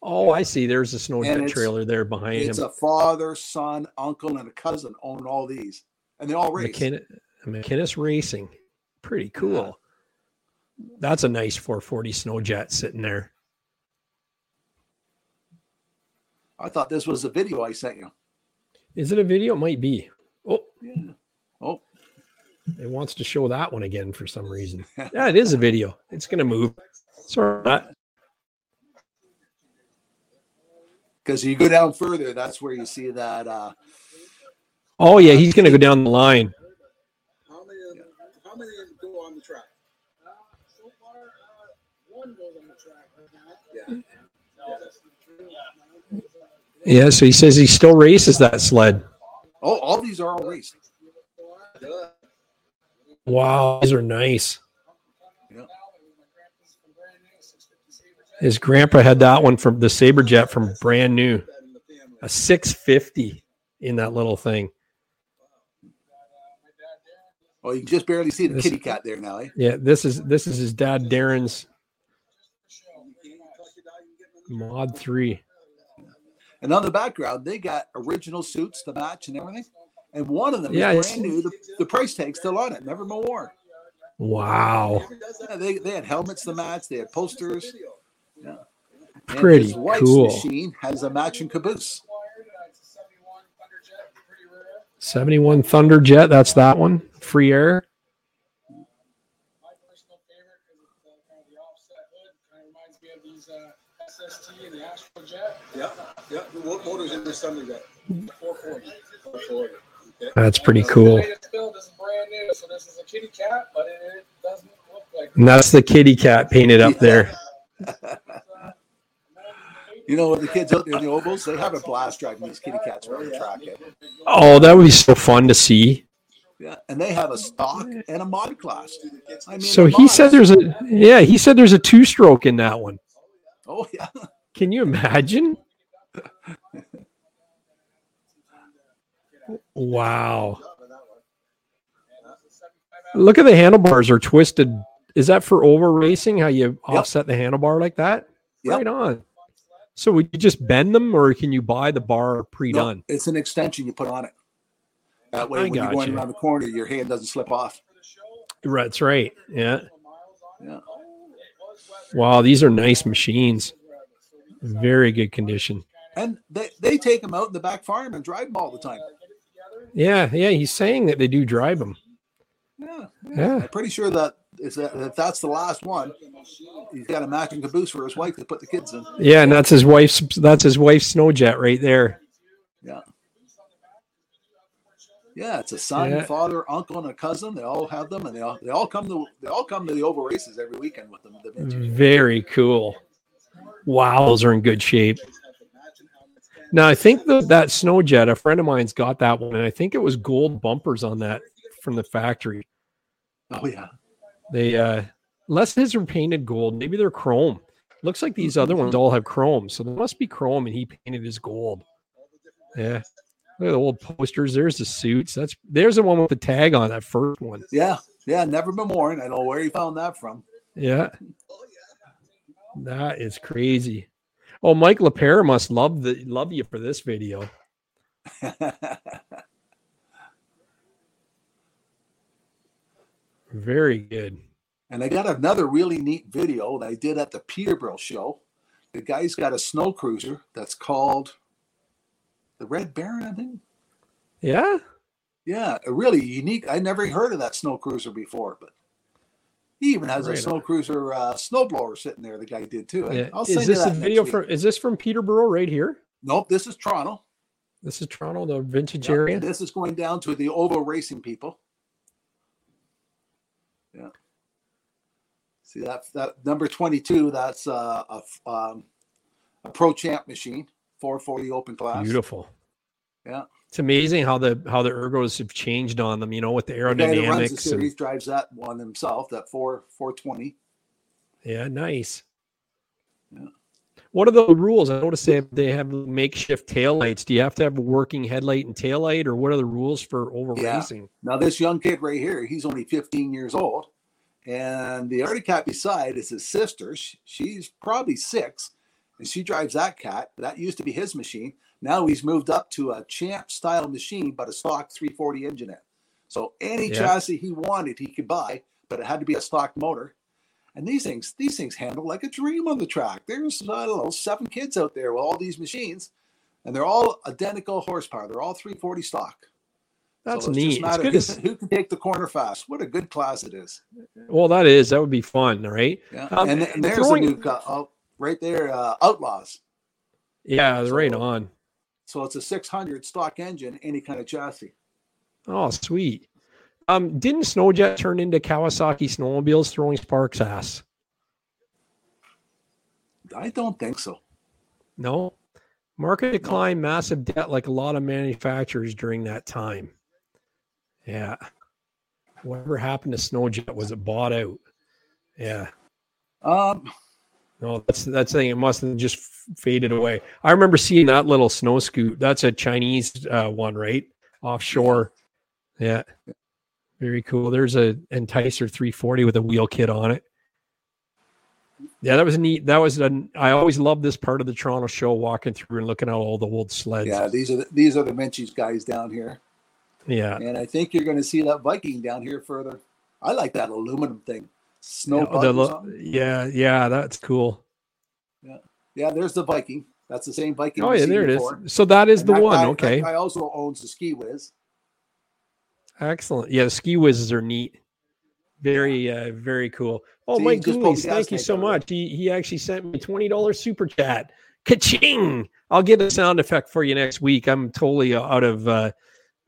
Oh, I see. There's a snow And jet it's- trailer there behind It's him. a father, son, uncle, and a cousin own all these, and they all race. McKinnon, McKinnis Racing. Pretty cool. That's a nice 440 Sno-Jet sitting there. I thought this was a video I sent you. Is it a video? It might be. Oh, Oh, it wants to show that one again for some reason. Yeah, it is a video. It's going to move. Sorry. because you go down further, that's where you see that. uh Oh, yeah. He's going to go down the line. Yeah. So he says he still races that sled. Oh, all these are all raced. Wow. These are nice. Yeah. His grandpa had that one from the Saber Jet from brand new, a 650 in that little thing. Oh, you can just barely see the This- kitty cat there now, eh? Yeah, this is this is his dad Darren's Mod 3. And on the background, they got original suits to match and everything. And one of them Yeah, is brand new. The, the price tag's still on it, never been worn. Wow. Yeah, they, they had helmets to match, they had posters. Yeah. And Pretty cool. machine has a matching caboose. 71 Thunder Jet, that's that one. Free air. What motor's in this Thunder Jet? 440. 440. Okay. That's pretty cool. The latest build. This is brand new. So this is a kitty cat, but it, it doesn't look like. And that's the kitty cat painted up there. You know, the kids out there in the ovals, they have a blast driving these kitty cats around the track. eh? Oh, that would be so fun to see. Yeah, and they have a stock and a mod class. I mean, So he said there's a yeah, he said there's a two stroke in that one. Oh yeah, Can you imagine? Wow. Look at the handlebars are twisted. Is that for over racing? How you offset the handlebar like that? Yep. Right on. So would you just bend them or can you buy the bar pre-done? it's an extension you put on it. That way, I when you're going gotcha. around the corner, your hand doesn't slip off. That's right. Yeah. Yeah. Wow, these are nice machines. Very good condition. And they, they take them out in the back farm and drive them all the time. Yeah, yeah. He's saying that they do drive them. Yeah. Yeah. I'm pretty sure that that that's the last one, he's got a matching caboose for his wife to put the kids in. Yeah, and that's his wife's that's his wife's Sno-Jet right there. Yeah. Yeah, it's a son, Yeah. father, uncle, and a cousin. They all have them, and they all they all come to they all come to the oval races every weekend with them. The. Very cool. Wow, those are in good shape. Now I think the, that Sno-Jet, a friend of mine's got that one, and I think it was gold bumpers on that from the factory. Oh yeah, They uh unless his are painted gold, maybe they're chrome. Looks like these other ones all have chrome, so they must be chrome, and he painted his gold. Yeah. Look at the old posters. There's the suits. That's there's the one with the tag on that first one. yeah, yeah. Never been worn. I don't know where he found that from. Yeah. That is crazy. Oh, Mike LaPere must love the love you for this video. Very good. And I got another really neat video that I did at the Peterborough show. The guy's got a snow cruiser that's called the Red Baron, I think. Yeah. Yeah, really unique. I never heard of that snow cruiser before, but he even has a snow cruiser uh, snowblower sitting there. The guy did too. Yeah. I'll Is this a video from is this from Peterborough right here? Nope, this is Toronto. This is Toronto, the vintage Yeah, area. and This is going down to the Ovo Racing people. Yeah. See that that number twenty two. That's uh, a um, a Pro Champ machine, four forty open class. Beautiful. Yeah. It's amazing how the how the ergos have changed on them. You know, with the The that runs the aerodynamics. And, series drives that one himself. That four four twenty. yeah, nice. Yeah. What are the rules? I noticed they have, they have makeshift tail lights. Do you have to have a working headlight and tail light, or what are the rules for over Yeah. racing? Now this young kid right here, he's only 15 years old, and the Arctic cat beside is his sister. Sh- She's probably six, and she drives that cat. That used to be his machine. Now he's moved up to a champ style machine, but a stock 340 engine in. So any Yeah. chassis he wanted, he could buy, but it had to be a stock motor. And these things, these things handle like a dream on the track. There's I don't know seven kids out there with all these machines, and they're all identical horsepower. They're all 340 stock. That's So neat. It's good who, can, who can take the corner fast. What a good class it is. well, that is that would be fun, right? Yeah. Um, and, and there's throwing- a new oh, right there, uh, Outlaws. Yeah, they're right on. So it's a 600 stock engine, any kind of chassis. Oh, sweet. Um, didn't Sno-Jet turn into Kawasaki snowmobiles throwing sparks ass? I don't think so. No. Market decline, massive debt, like a lot of manufacturers during that time. Yeah. Whatever happened to Sno-Jet? Was it bought out? Yeah. Um, No, that's that's the thing. It must have just faded away. I remember seeing that little snow scoot. That's a Chinese uh, one, right? Offshore. Yeah. Very cool. There's a Enticer 340 with a wheel kit on it. Yeah, that was neat. That was an, I always loved this part of the Toronto show, walking through and looking at all the old sleds. yeah, these are the, these are the Menchie's guys down here, yeah. and I think you're going to see that Viking down here further. I like that aluminum thing, snow. Yeah, lo- yeah, yeah, that's cool. yeah, yeah. there's the Viking. That's the same Viking. Oh yeah, there it is. before. So that is And the that one. guy- okay, I also owns the Ski Whiz. excellent. Yeah, the ski whizzes are neat. Very, uh, very cool. Oh, See, Mike Goolies, thank you so out of it. much. He he actually sent me twenty dollars super chat. Ka-ching! I'll get a sound effect for you next week. I'm totally out of uh,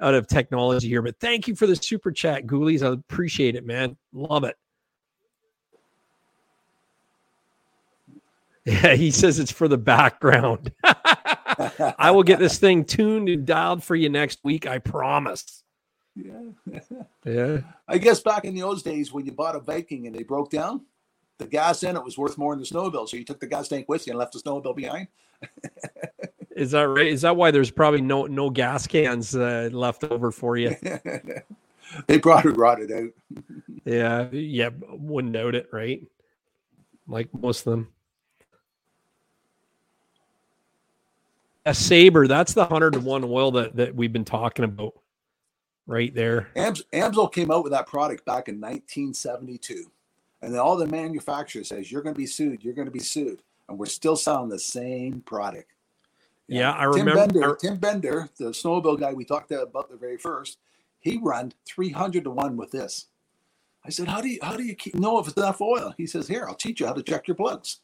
out of technology here, but thank you for the super chat, Ghoulies. I appreciate it, man. Love it. Yeah, he says it's for the background. I will get this thing tuned and dialed for you next week. I promise. Yeah. Yeah. I guess back in the old days when you bought a Viking and they broke down, the gas in it was worth more than the snowmobile. So you took the gas tank with you and left the snowmobile behind. Is that right? Is that why there's probably no no gas cans uh, left over for you? they brought it rotted out. Yeah, yeah, wouldn't doubt it, right? Like most of them. A saber, that's the hundred to one oil that that we've been talking about, right there. Ams, Amsoil came out with that product back in 1972. And then all the manufacturer says, you're going to be sued. You're going to be sued. And we're still selling the same product. Yeah, I Tim remember. Bender, Tim Bender, the snowmobile guy we talked about the very first, he run 300 to 1 with this. I said, how do you how do you keep, know if it's enough oil? He says, here, I'll teach you how to check your plugs.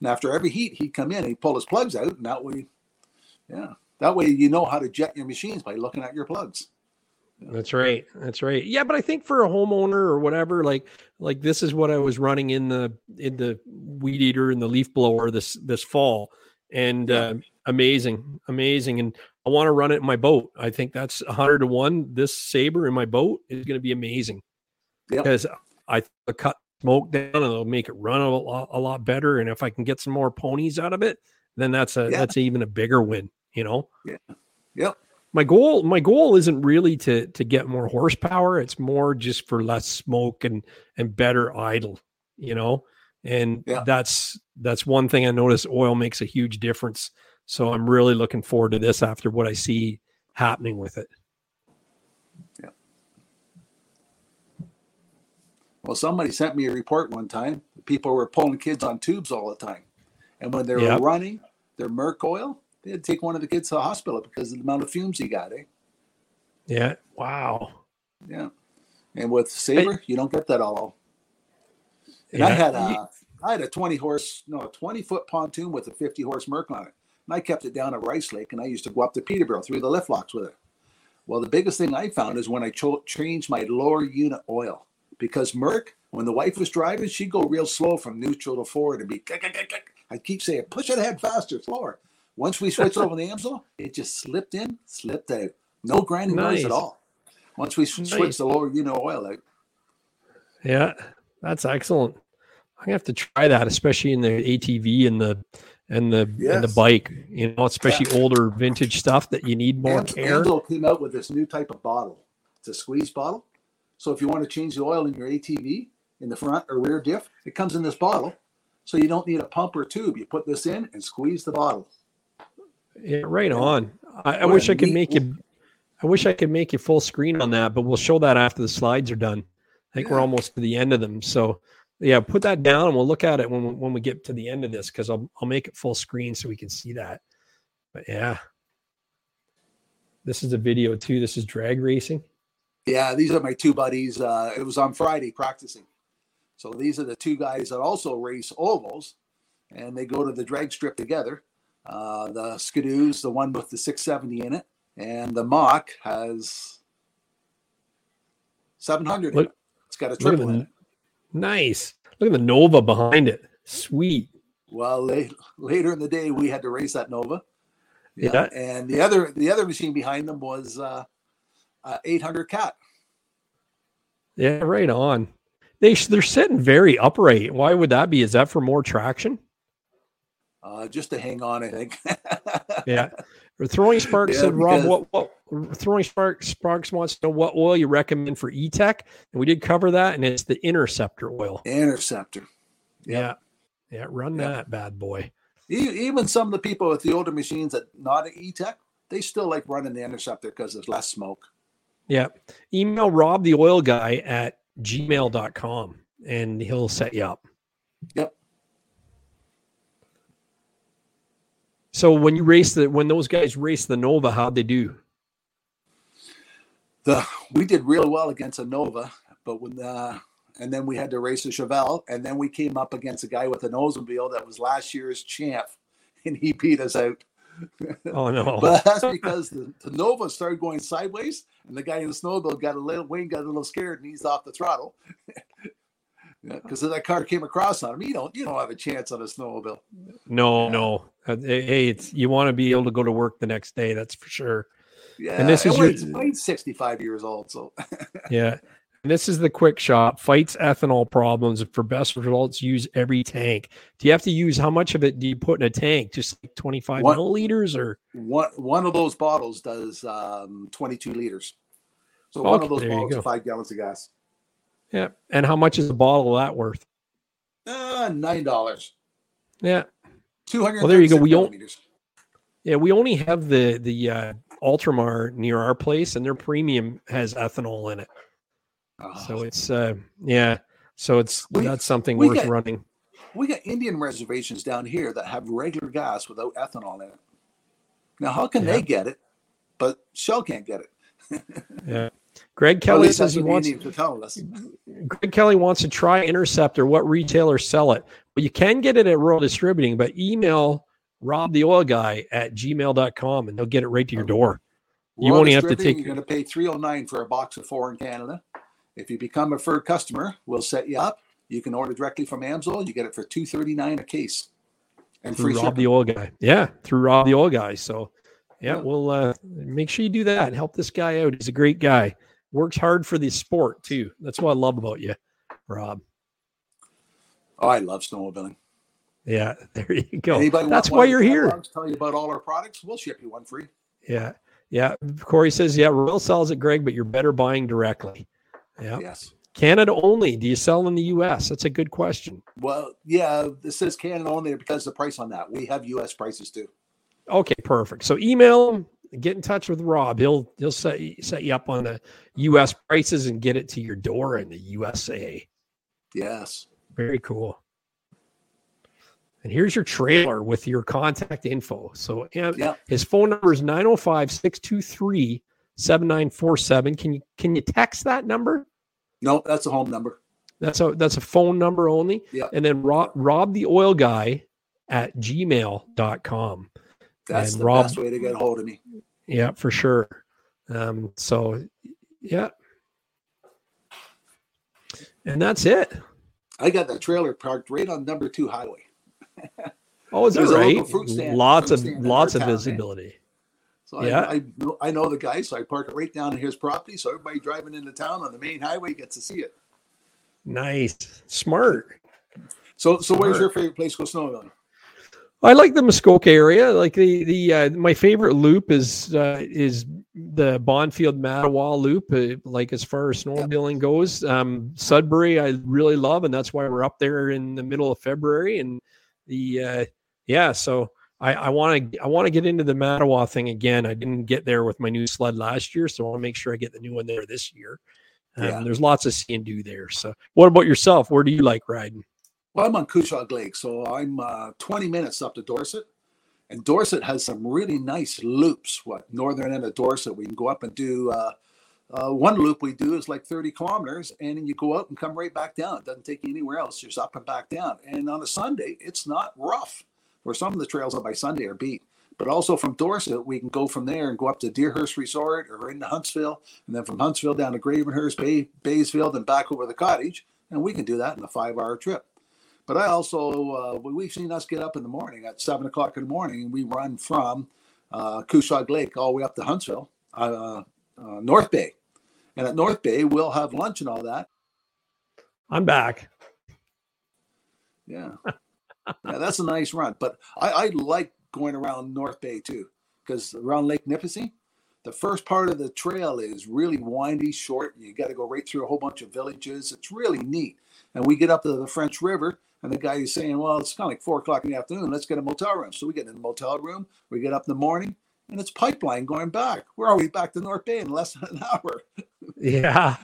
And after every heat, he'd come in he'd pull his plugs out. And that way, yeah, that way you know how to jet your machines by looking at your plugs. That's right. That's right. Yeah, but I think for a homeowner or whatever, like like this is what I was running in the in the weed eater and the leaf blower this this fall, and uh, amazing, amazing. And I want to run it in my boat. I think that's a hundred to one. This saber in my boat is going to be amazing Yep. because I cut smoke down and it'll make it run a lot, a lot better. And if I can get some more ponies out of it, then that's a Yeah. that's even a bigger win. You know Yep. my goal my goal isn't really to to get more horsepower it's more just for less smoke and and better idle you know and Yeah. that's that's one thing i notice oil makes a huge difference so i'm really looking forward to this after what i see happening with it Yeah. Well, somebody sent me a report one time. People were pulling kids on tubes all the time. And when they were Yep. running their Merc oil, they had to take one of the kids to the hospital because of the amount of fumes he got, eh? yeah wow Yeah. And with Saber, you don't get that all. And I had a I had a 20 horse, no, a 20 foot pontoon with a 50 horse Merc on it. and I kept it down at Rice Lake, and I used to go up to Peterborough through the lift locks with it. Well, the biggest thing I found is when I cho- changed my lower unit oil because Merc, when the wife was driving, she'd go real slow from neutral to forward and be. I'd keep saying, push it ahead faster, slower. Once we switched over to the Amsoil, it just slipped in, slipped out. No grinding noise at all. Once we Nice. switched the lower unit oil out. Yeah, that's excellent. I'm gonna have to try that, especially in the ATV and the and the and the bike. You know, especially older vintage stuff that you need more Amsoil care. Amsoil came out with this new type of bottle. It's a squeeze bottle. So if you want to change the oil in your ATV in the front or rear diff, it comes in this bottle. So you don't need a pump or tube. You put this in and squeeze the bottle. Yeah, right on. I, I wish I could make you. I wish I could make you full screen on that, but we'll show that after the slides are done. I think we're almost to the end of them. So, yeah, put that down and we'll look at it when we, when we get to the end of this because I'll I'll make it full screen so we can see that. But yeah, this is a video too. This is drag racing. Yeah, these are my two buddies. Uh, it was on Friday practicing. So these are the two guys that also race ovals, and they go to the drag strip together. Uh, the Skidoo's the one with the 670 in it, and the Mock has 700 in Look- it. It's got a triple in it. nice. Look at the Nova behind it. Sweet. Well, late, later in the day, we had to race that Nova. Yeah. And the other the other machine behind them was uh, uh, 800 Cat. Yeah, right on. They they're sitting very upright. Why would that be? Is that for more traction? Uh, just to hang on, I think. Yeah. Throwing Sparks Yeah, said, Rob, what, what Throwing Sparks Sparks wants to know what oil you recommend for E-TEC. And we did cover that, and it's the interceptor oil. Interceptor. Yeah. Yeah, run Yeah. that bad boy. Even some of the people with the older machines that not at E-TEC, they still like running the Interceptor because there's less smoke. Yeah. Email Rob the oil guy at gmail.com and he'll set you up. Yep. So when you race the when those guys race the Nova, how'd they do? The we did really well against a Nova, but when uh, and then we had to race a Chevelle, and then we came up against a guy with an Oldsmobile that was last year's champ, and he beat us out. Oh no. But that's because the, the Nova started going sideways, and the guy in the snowmobile got a little Wayne got a little scared and he's off the throttle. Because that car came across on him. You don't you don't have a chance on a snowmobile. No, no. Uh, hey, it's you want to be able to go to work the next day. That's for sure. Yeah, and this is your- Wayne's, Wayne's 65 years old, so Yeah. And this is the Quickshot. Fights ethanol problems. For best results, use every tank. Do you have to use how much of it do you put in a tank? Just like 25 One- milliliters or one one of those bottles does um, 22 liters. So one of those bottles five gallons of gas. Yeah. And how much is a bottle of that worth? Uh, nine dollars. Yeah. Two hundred. Well, there you go. We don't- Yeah. We only have the the uh Ultramar near our place and their premium has ethanol in it. So it's uh yeah. So it's We- that's something worth running. we got Indian reservations down here that have regular gas without ethanol in it. Now, how can Yeah. they get it, but Shell can't get it? Yeah. Greg Kelly says he wants are telling us. Greg Kelly wants to try Interceptor. What retailers sell it? Well, you can get it at Royal Distributing, but email Rob the Oil Guy at gmail.com and they'll get it right to your door. You Royal only have to take You're going to pay three hundred nine for a box of four in Canada. If you become a preferred customer, we'll set you up. You can order directly from Amsoil. You get it for two thirty nine a case, and through free Rob shipping. the Oil Guy. Yeah, through Rob the Oil Guy. So, yeah, Yeah. we'll uh, make sure you do that and help this guy out. He's a great guy. Works hard for the sport too. That's what I love about you, Rob. Oh, I love snowmobiling. Yeah, there you go. Anybody That's why you're here. Tell you about all our products. We'll ship you one free. Yeah, yeah. Corey says, yeah, Royal sells it, Greg, but you're better buying directly. Yeah. Yes. Canada only. Do you sell in the U.S.? That's a good question. Well, yeah, this says Canada only because the price on that. We have U.S. prices too. Okay, perfect. So email him, get in touch with Rob. He'll he'll set you- set you up on the U.S. prices and get it to your door in the USA. Yes. Very cool. And here's your trailer with your contact info. So Yeah. his phone number is 905-623-7947. Can you can you text that number? No, that's a home number. That's a that's a phone number only. Yeah. And then Rob, Rob the oil guy at gmail.com. That's And the Rob- best way to get a hold of me. Yeah, for sure. Um, so yeah. And that's it. I got that trailer parked right on number two highway. Oh, is that There's right? fruit stand- lots fruit of stand in lots of town, visibility. So Yeah. I, I, know, I know the guy, so I park it right down in his property. So everybody driving into town on the main highway gets to see it. Nice. Smart. So, so where's your favorite place to go snowmobiling? I like the Muskoka area. Like the the uh, my favorite loop is uh, is the Bonfield Mattawa loop. Uh, like as far as snowmobiling goes, um, Sudbury I really love, and that's why we're up there in the middle of February. And the uh, yeah, so I I want to I want to get into the Mattawa thing again. I didn't get there with my new sled last year, so I want to make sure I get the new one there this year. Um, Yeah. There's lots of see and do there. So, what about yourself? Where do you like riding? I'm on Kushog Lake, so I'm uh, 20 minutes up to Dorset. And Dorset has some really nice loops. What northern end of Dorset, we can go up and do. Uh, uh, one loop we do is like 30 kilometers, and then you go out and come right back down. It doesn't take you anywhere else, just up and back down. And on a Sunday, it's not rough. Where some of the trails up by Sunday are beat. But also from Dorset, we can go from there and go up to Deerhurst Resort or into Huntsville, and then from Huntsville down to Gravenhurst, Bay, Baysville, and back over the cottage. And we can do that in a five-hour trip. But I also, uh, we- we've seen us get up in the morning at seven o'clock in the morning, and we run from uh, Lake all the way up to Huntsville, uh, uh, North Bay. And at North Bay, we'll have lunch and all that. I'm back. Yeah. yeah, that's a nice run. But I, I like going around North Bay too, because around Lake Nipissing, the first part of the trail is really windy, short. You got to go right through a whole bunch of villages. It's really neat. And we get up to the French River, and the guy is saying, Well, it's kind of like four o'clock in the afternoon. Let's get a motel room. So we get in the motel room. We get up in the morning, and it's pipeline going back. Where are we? Back to North Bay in less than an hour. Yeah.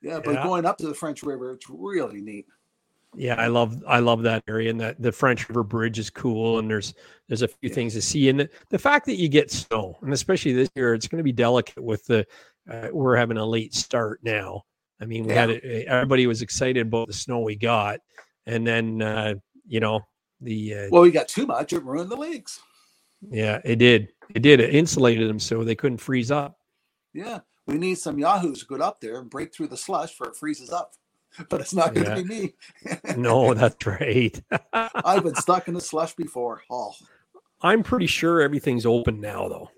Yeah, but Yeah. going up to the French River, it's really neat. Yeah, I love I love that area, and that the French River Bridge is cool, and there's there's a few Yeah. things to see, and the, the fact that you get snow, and especially this year, it's going to be delicate with the uh, we're having a late start now. I mean, we had it, everybody was excited about the snow we got, and then uh, you know the uh, Well, we got too much, it ruined the lakes. yeah, it did it did it insulated them so they couldn't freeze up. Yeah, we need some yahoos to go up there and break through the slush for it freezes up. But it's not going to Yeah. be me. No, that's right. I've been stuck in the slush before. Oh, I'm pretty sure everything's open now, though.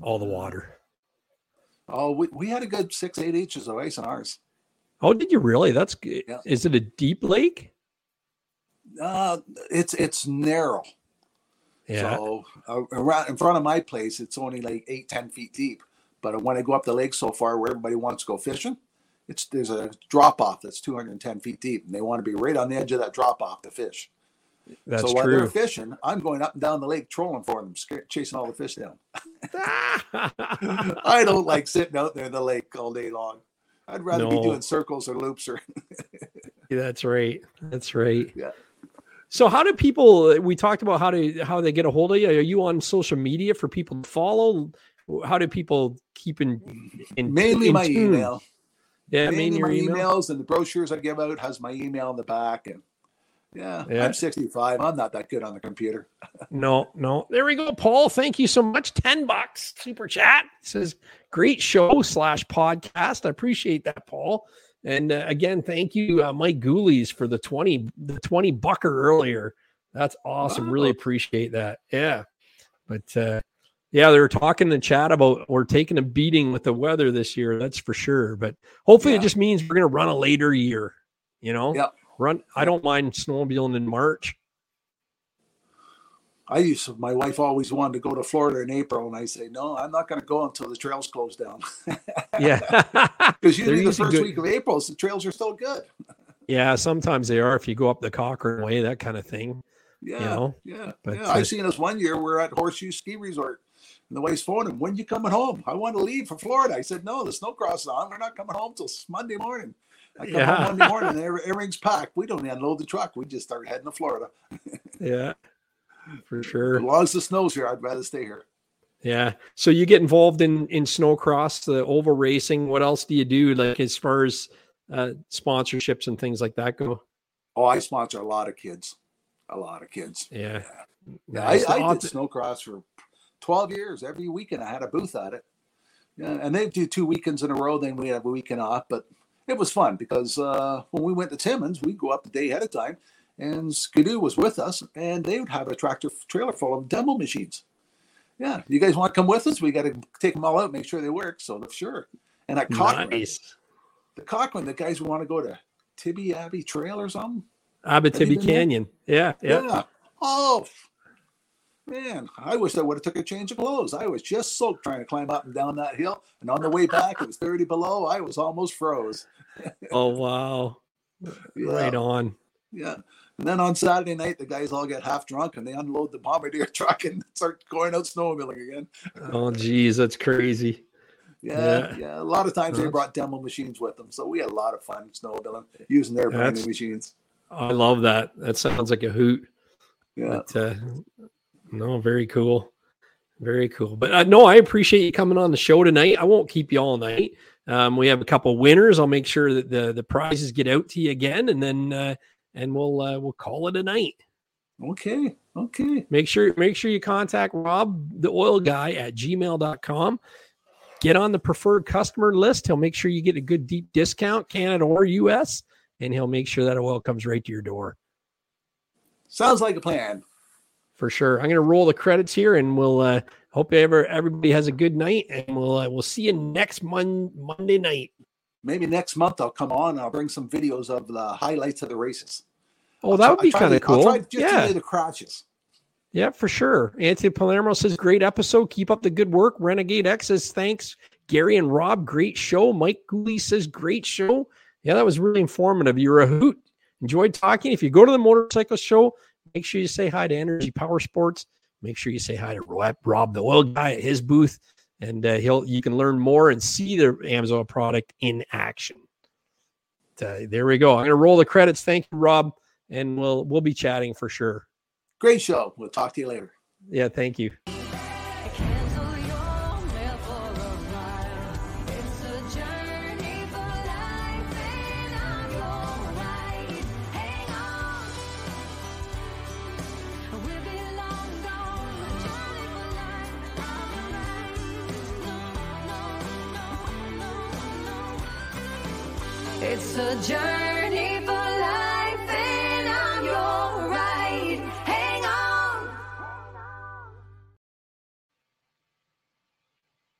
All the water. oh, we, we had a good six, eight inches of ice on ours. Oh, did you really? That's good. Yeah. Is it a deep lake? Uh, it's it's narrow. Yeah. So uh, around in front of my place, it's only like eight, ten feet deep. But when I go up the lake so far, where everybody wants to go fishing, it's there's a drop off that's 210 feet deep, and they want to be right on the edge of that drop off to fish. That's so while they're fishing, I'm going up and down the lake trolling for them, chasing all the fish down. I don't like sitting out there in the lake all day long. I'd rather be doing circles or loops or yeah, That's right. That's right. Yeah. So how do people uh, we talked about how to how they get a hold of you? Are you on social media for people to follow? How do people keep in, in mainly in my tune? email. Yeah, mainly mainly my your email. emails and the brochures I give out has my email in the back and yeah, Yeah. I'm 65. I'm not that good on the computer. No, no. There we go, Paul. Thank you so much. Ten bucks super chat says great show slash podcast. I appreciate that, Paul. And uh, again, thank you, uh, Mike Goolies, for the twenty the twenty bucker earlier. That's awesome. Really appreciate that. Yeah, but uh, yeah, they were talking in the chat about we're taking a beating with the weather this year. That's for sure. But hopefully, it just means we're going to run a later year. You know, Yep. Run. I don't mind snowmobiling in March. I used to, my wife always wanted to go to Florida in April, and I say, no, I'm not going to go until the trails close down. Yeah. Because usually the first good. week of April, the trails are still good. Yeah, sometimes they are if you go up the Cochrane way, that kind of thing. Yeah. know, yeah. but, yeah. uh, I've seen us one year. We're at Horseshoe Ski Resort. And the wife's phoning, when you coming home? I want to leave for Florida. I said, no, the snow cross is on. We're not coming home till Monday morning. I come Yeah. home Monday morning everything's packed. We don't unload the truck. We just start heading to Florida. Yeah, for sure. As long as the snow's here, I'd rather stay here. Yeah. So you get involved in in snowcross, the oval racing. What else do you do, like as far as uh, sponsorships and things like that go? Oh, I sponsor a lot of kids. A lot of kids. Yeah. Yeah, Nice. I, I did snowcross for 12 years. Every weekend I had a booth at it. Yeah, and they do two weekends in a row. Then we have a weekend off. But it was fun because uh, when we went to Timmins, we'd go up the day ahead of time, and Skidoo was with us, and they would have a tractor trailer full of demo machines. Yeah, you guys want to come with us? We got to take them all out, make sure they work. So sure. And at Cochrane, nice. the Cochrane, the guys want to go to Tibby Abbey Trail or something. Abbey Have you been there? Canyon. Yeah, yeah. Oh man, I wish I would have took a change of clothes. I was just soaked trying to climb up and down that hill, and on the way back it was 30 below. I was almost froze. Oh wow. Yeah, Right on. Yeah. And then on Saturday night, the guys all get half drunk and they unload the bombardier truck and start going out snowmobiling again. Oh geez, that's crazy. Yeah, Yeah. yeah. A lot of times they brought demo machines with them, so we had a lot of fun snowmobiling using their brand new machines. I love that. That sounds like a hoot. Yeah. But, uh, no, very cool. Very cool. But uh, no, I appreciate you coming on the show tonight. I won't keep you all night. Um, we have a couple winners. I'll make sure that the the prizes get out to you again, and then uh, and we'll uh, we'll call it a night. Okay. Okay. Make sure make sure you contact Rob the oil guy at gmail.com. Get on the preferred customer list. He'll make sure you get a good deep discount, Canada or US, and he'll make sure that oil comes right to your door. Sounds like a plan. For sure. I'm going to roll the credits here, and we'll uh, hope ever everybody has a good night, and we'll uh, we'll see you next mon- Monday night. Maybe next month I'll come on and I'll bring some videos of the highlights of the races. Oh, that would be kind of to- I'll cool. try just Yeah, the crashes. yeah, for sure. Anthony Palermo says, "Great episode. Keep up the good work." Renegade X says, "Thanks, Gary and Rob. Great show." Mike Cooley says, "Great show." Yeah, that was really informative. You're a hoot. Enjoyed talking. If you go to the motorcycle show, make sure you say hi to Energy Power Sports. Make sure you say hi to Rob, the oil guy at his booth, and uh, he'll you can learn more and see the Amsoil product in action. Uh, there we go. I'm going to roll the credits. Thank you, Rob, and we'll we'll be chatting for sure. Great show. We'll talk to you later. Yeah, thank you.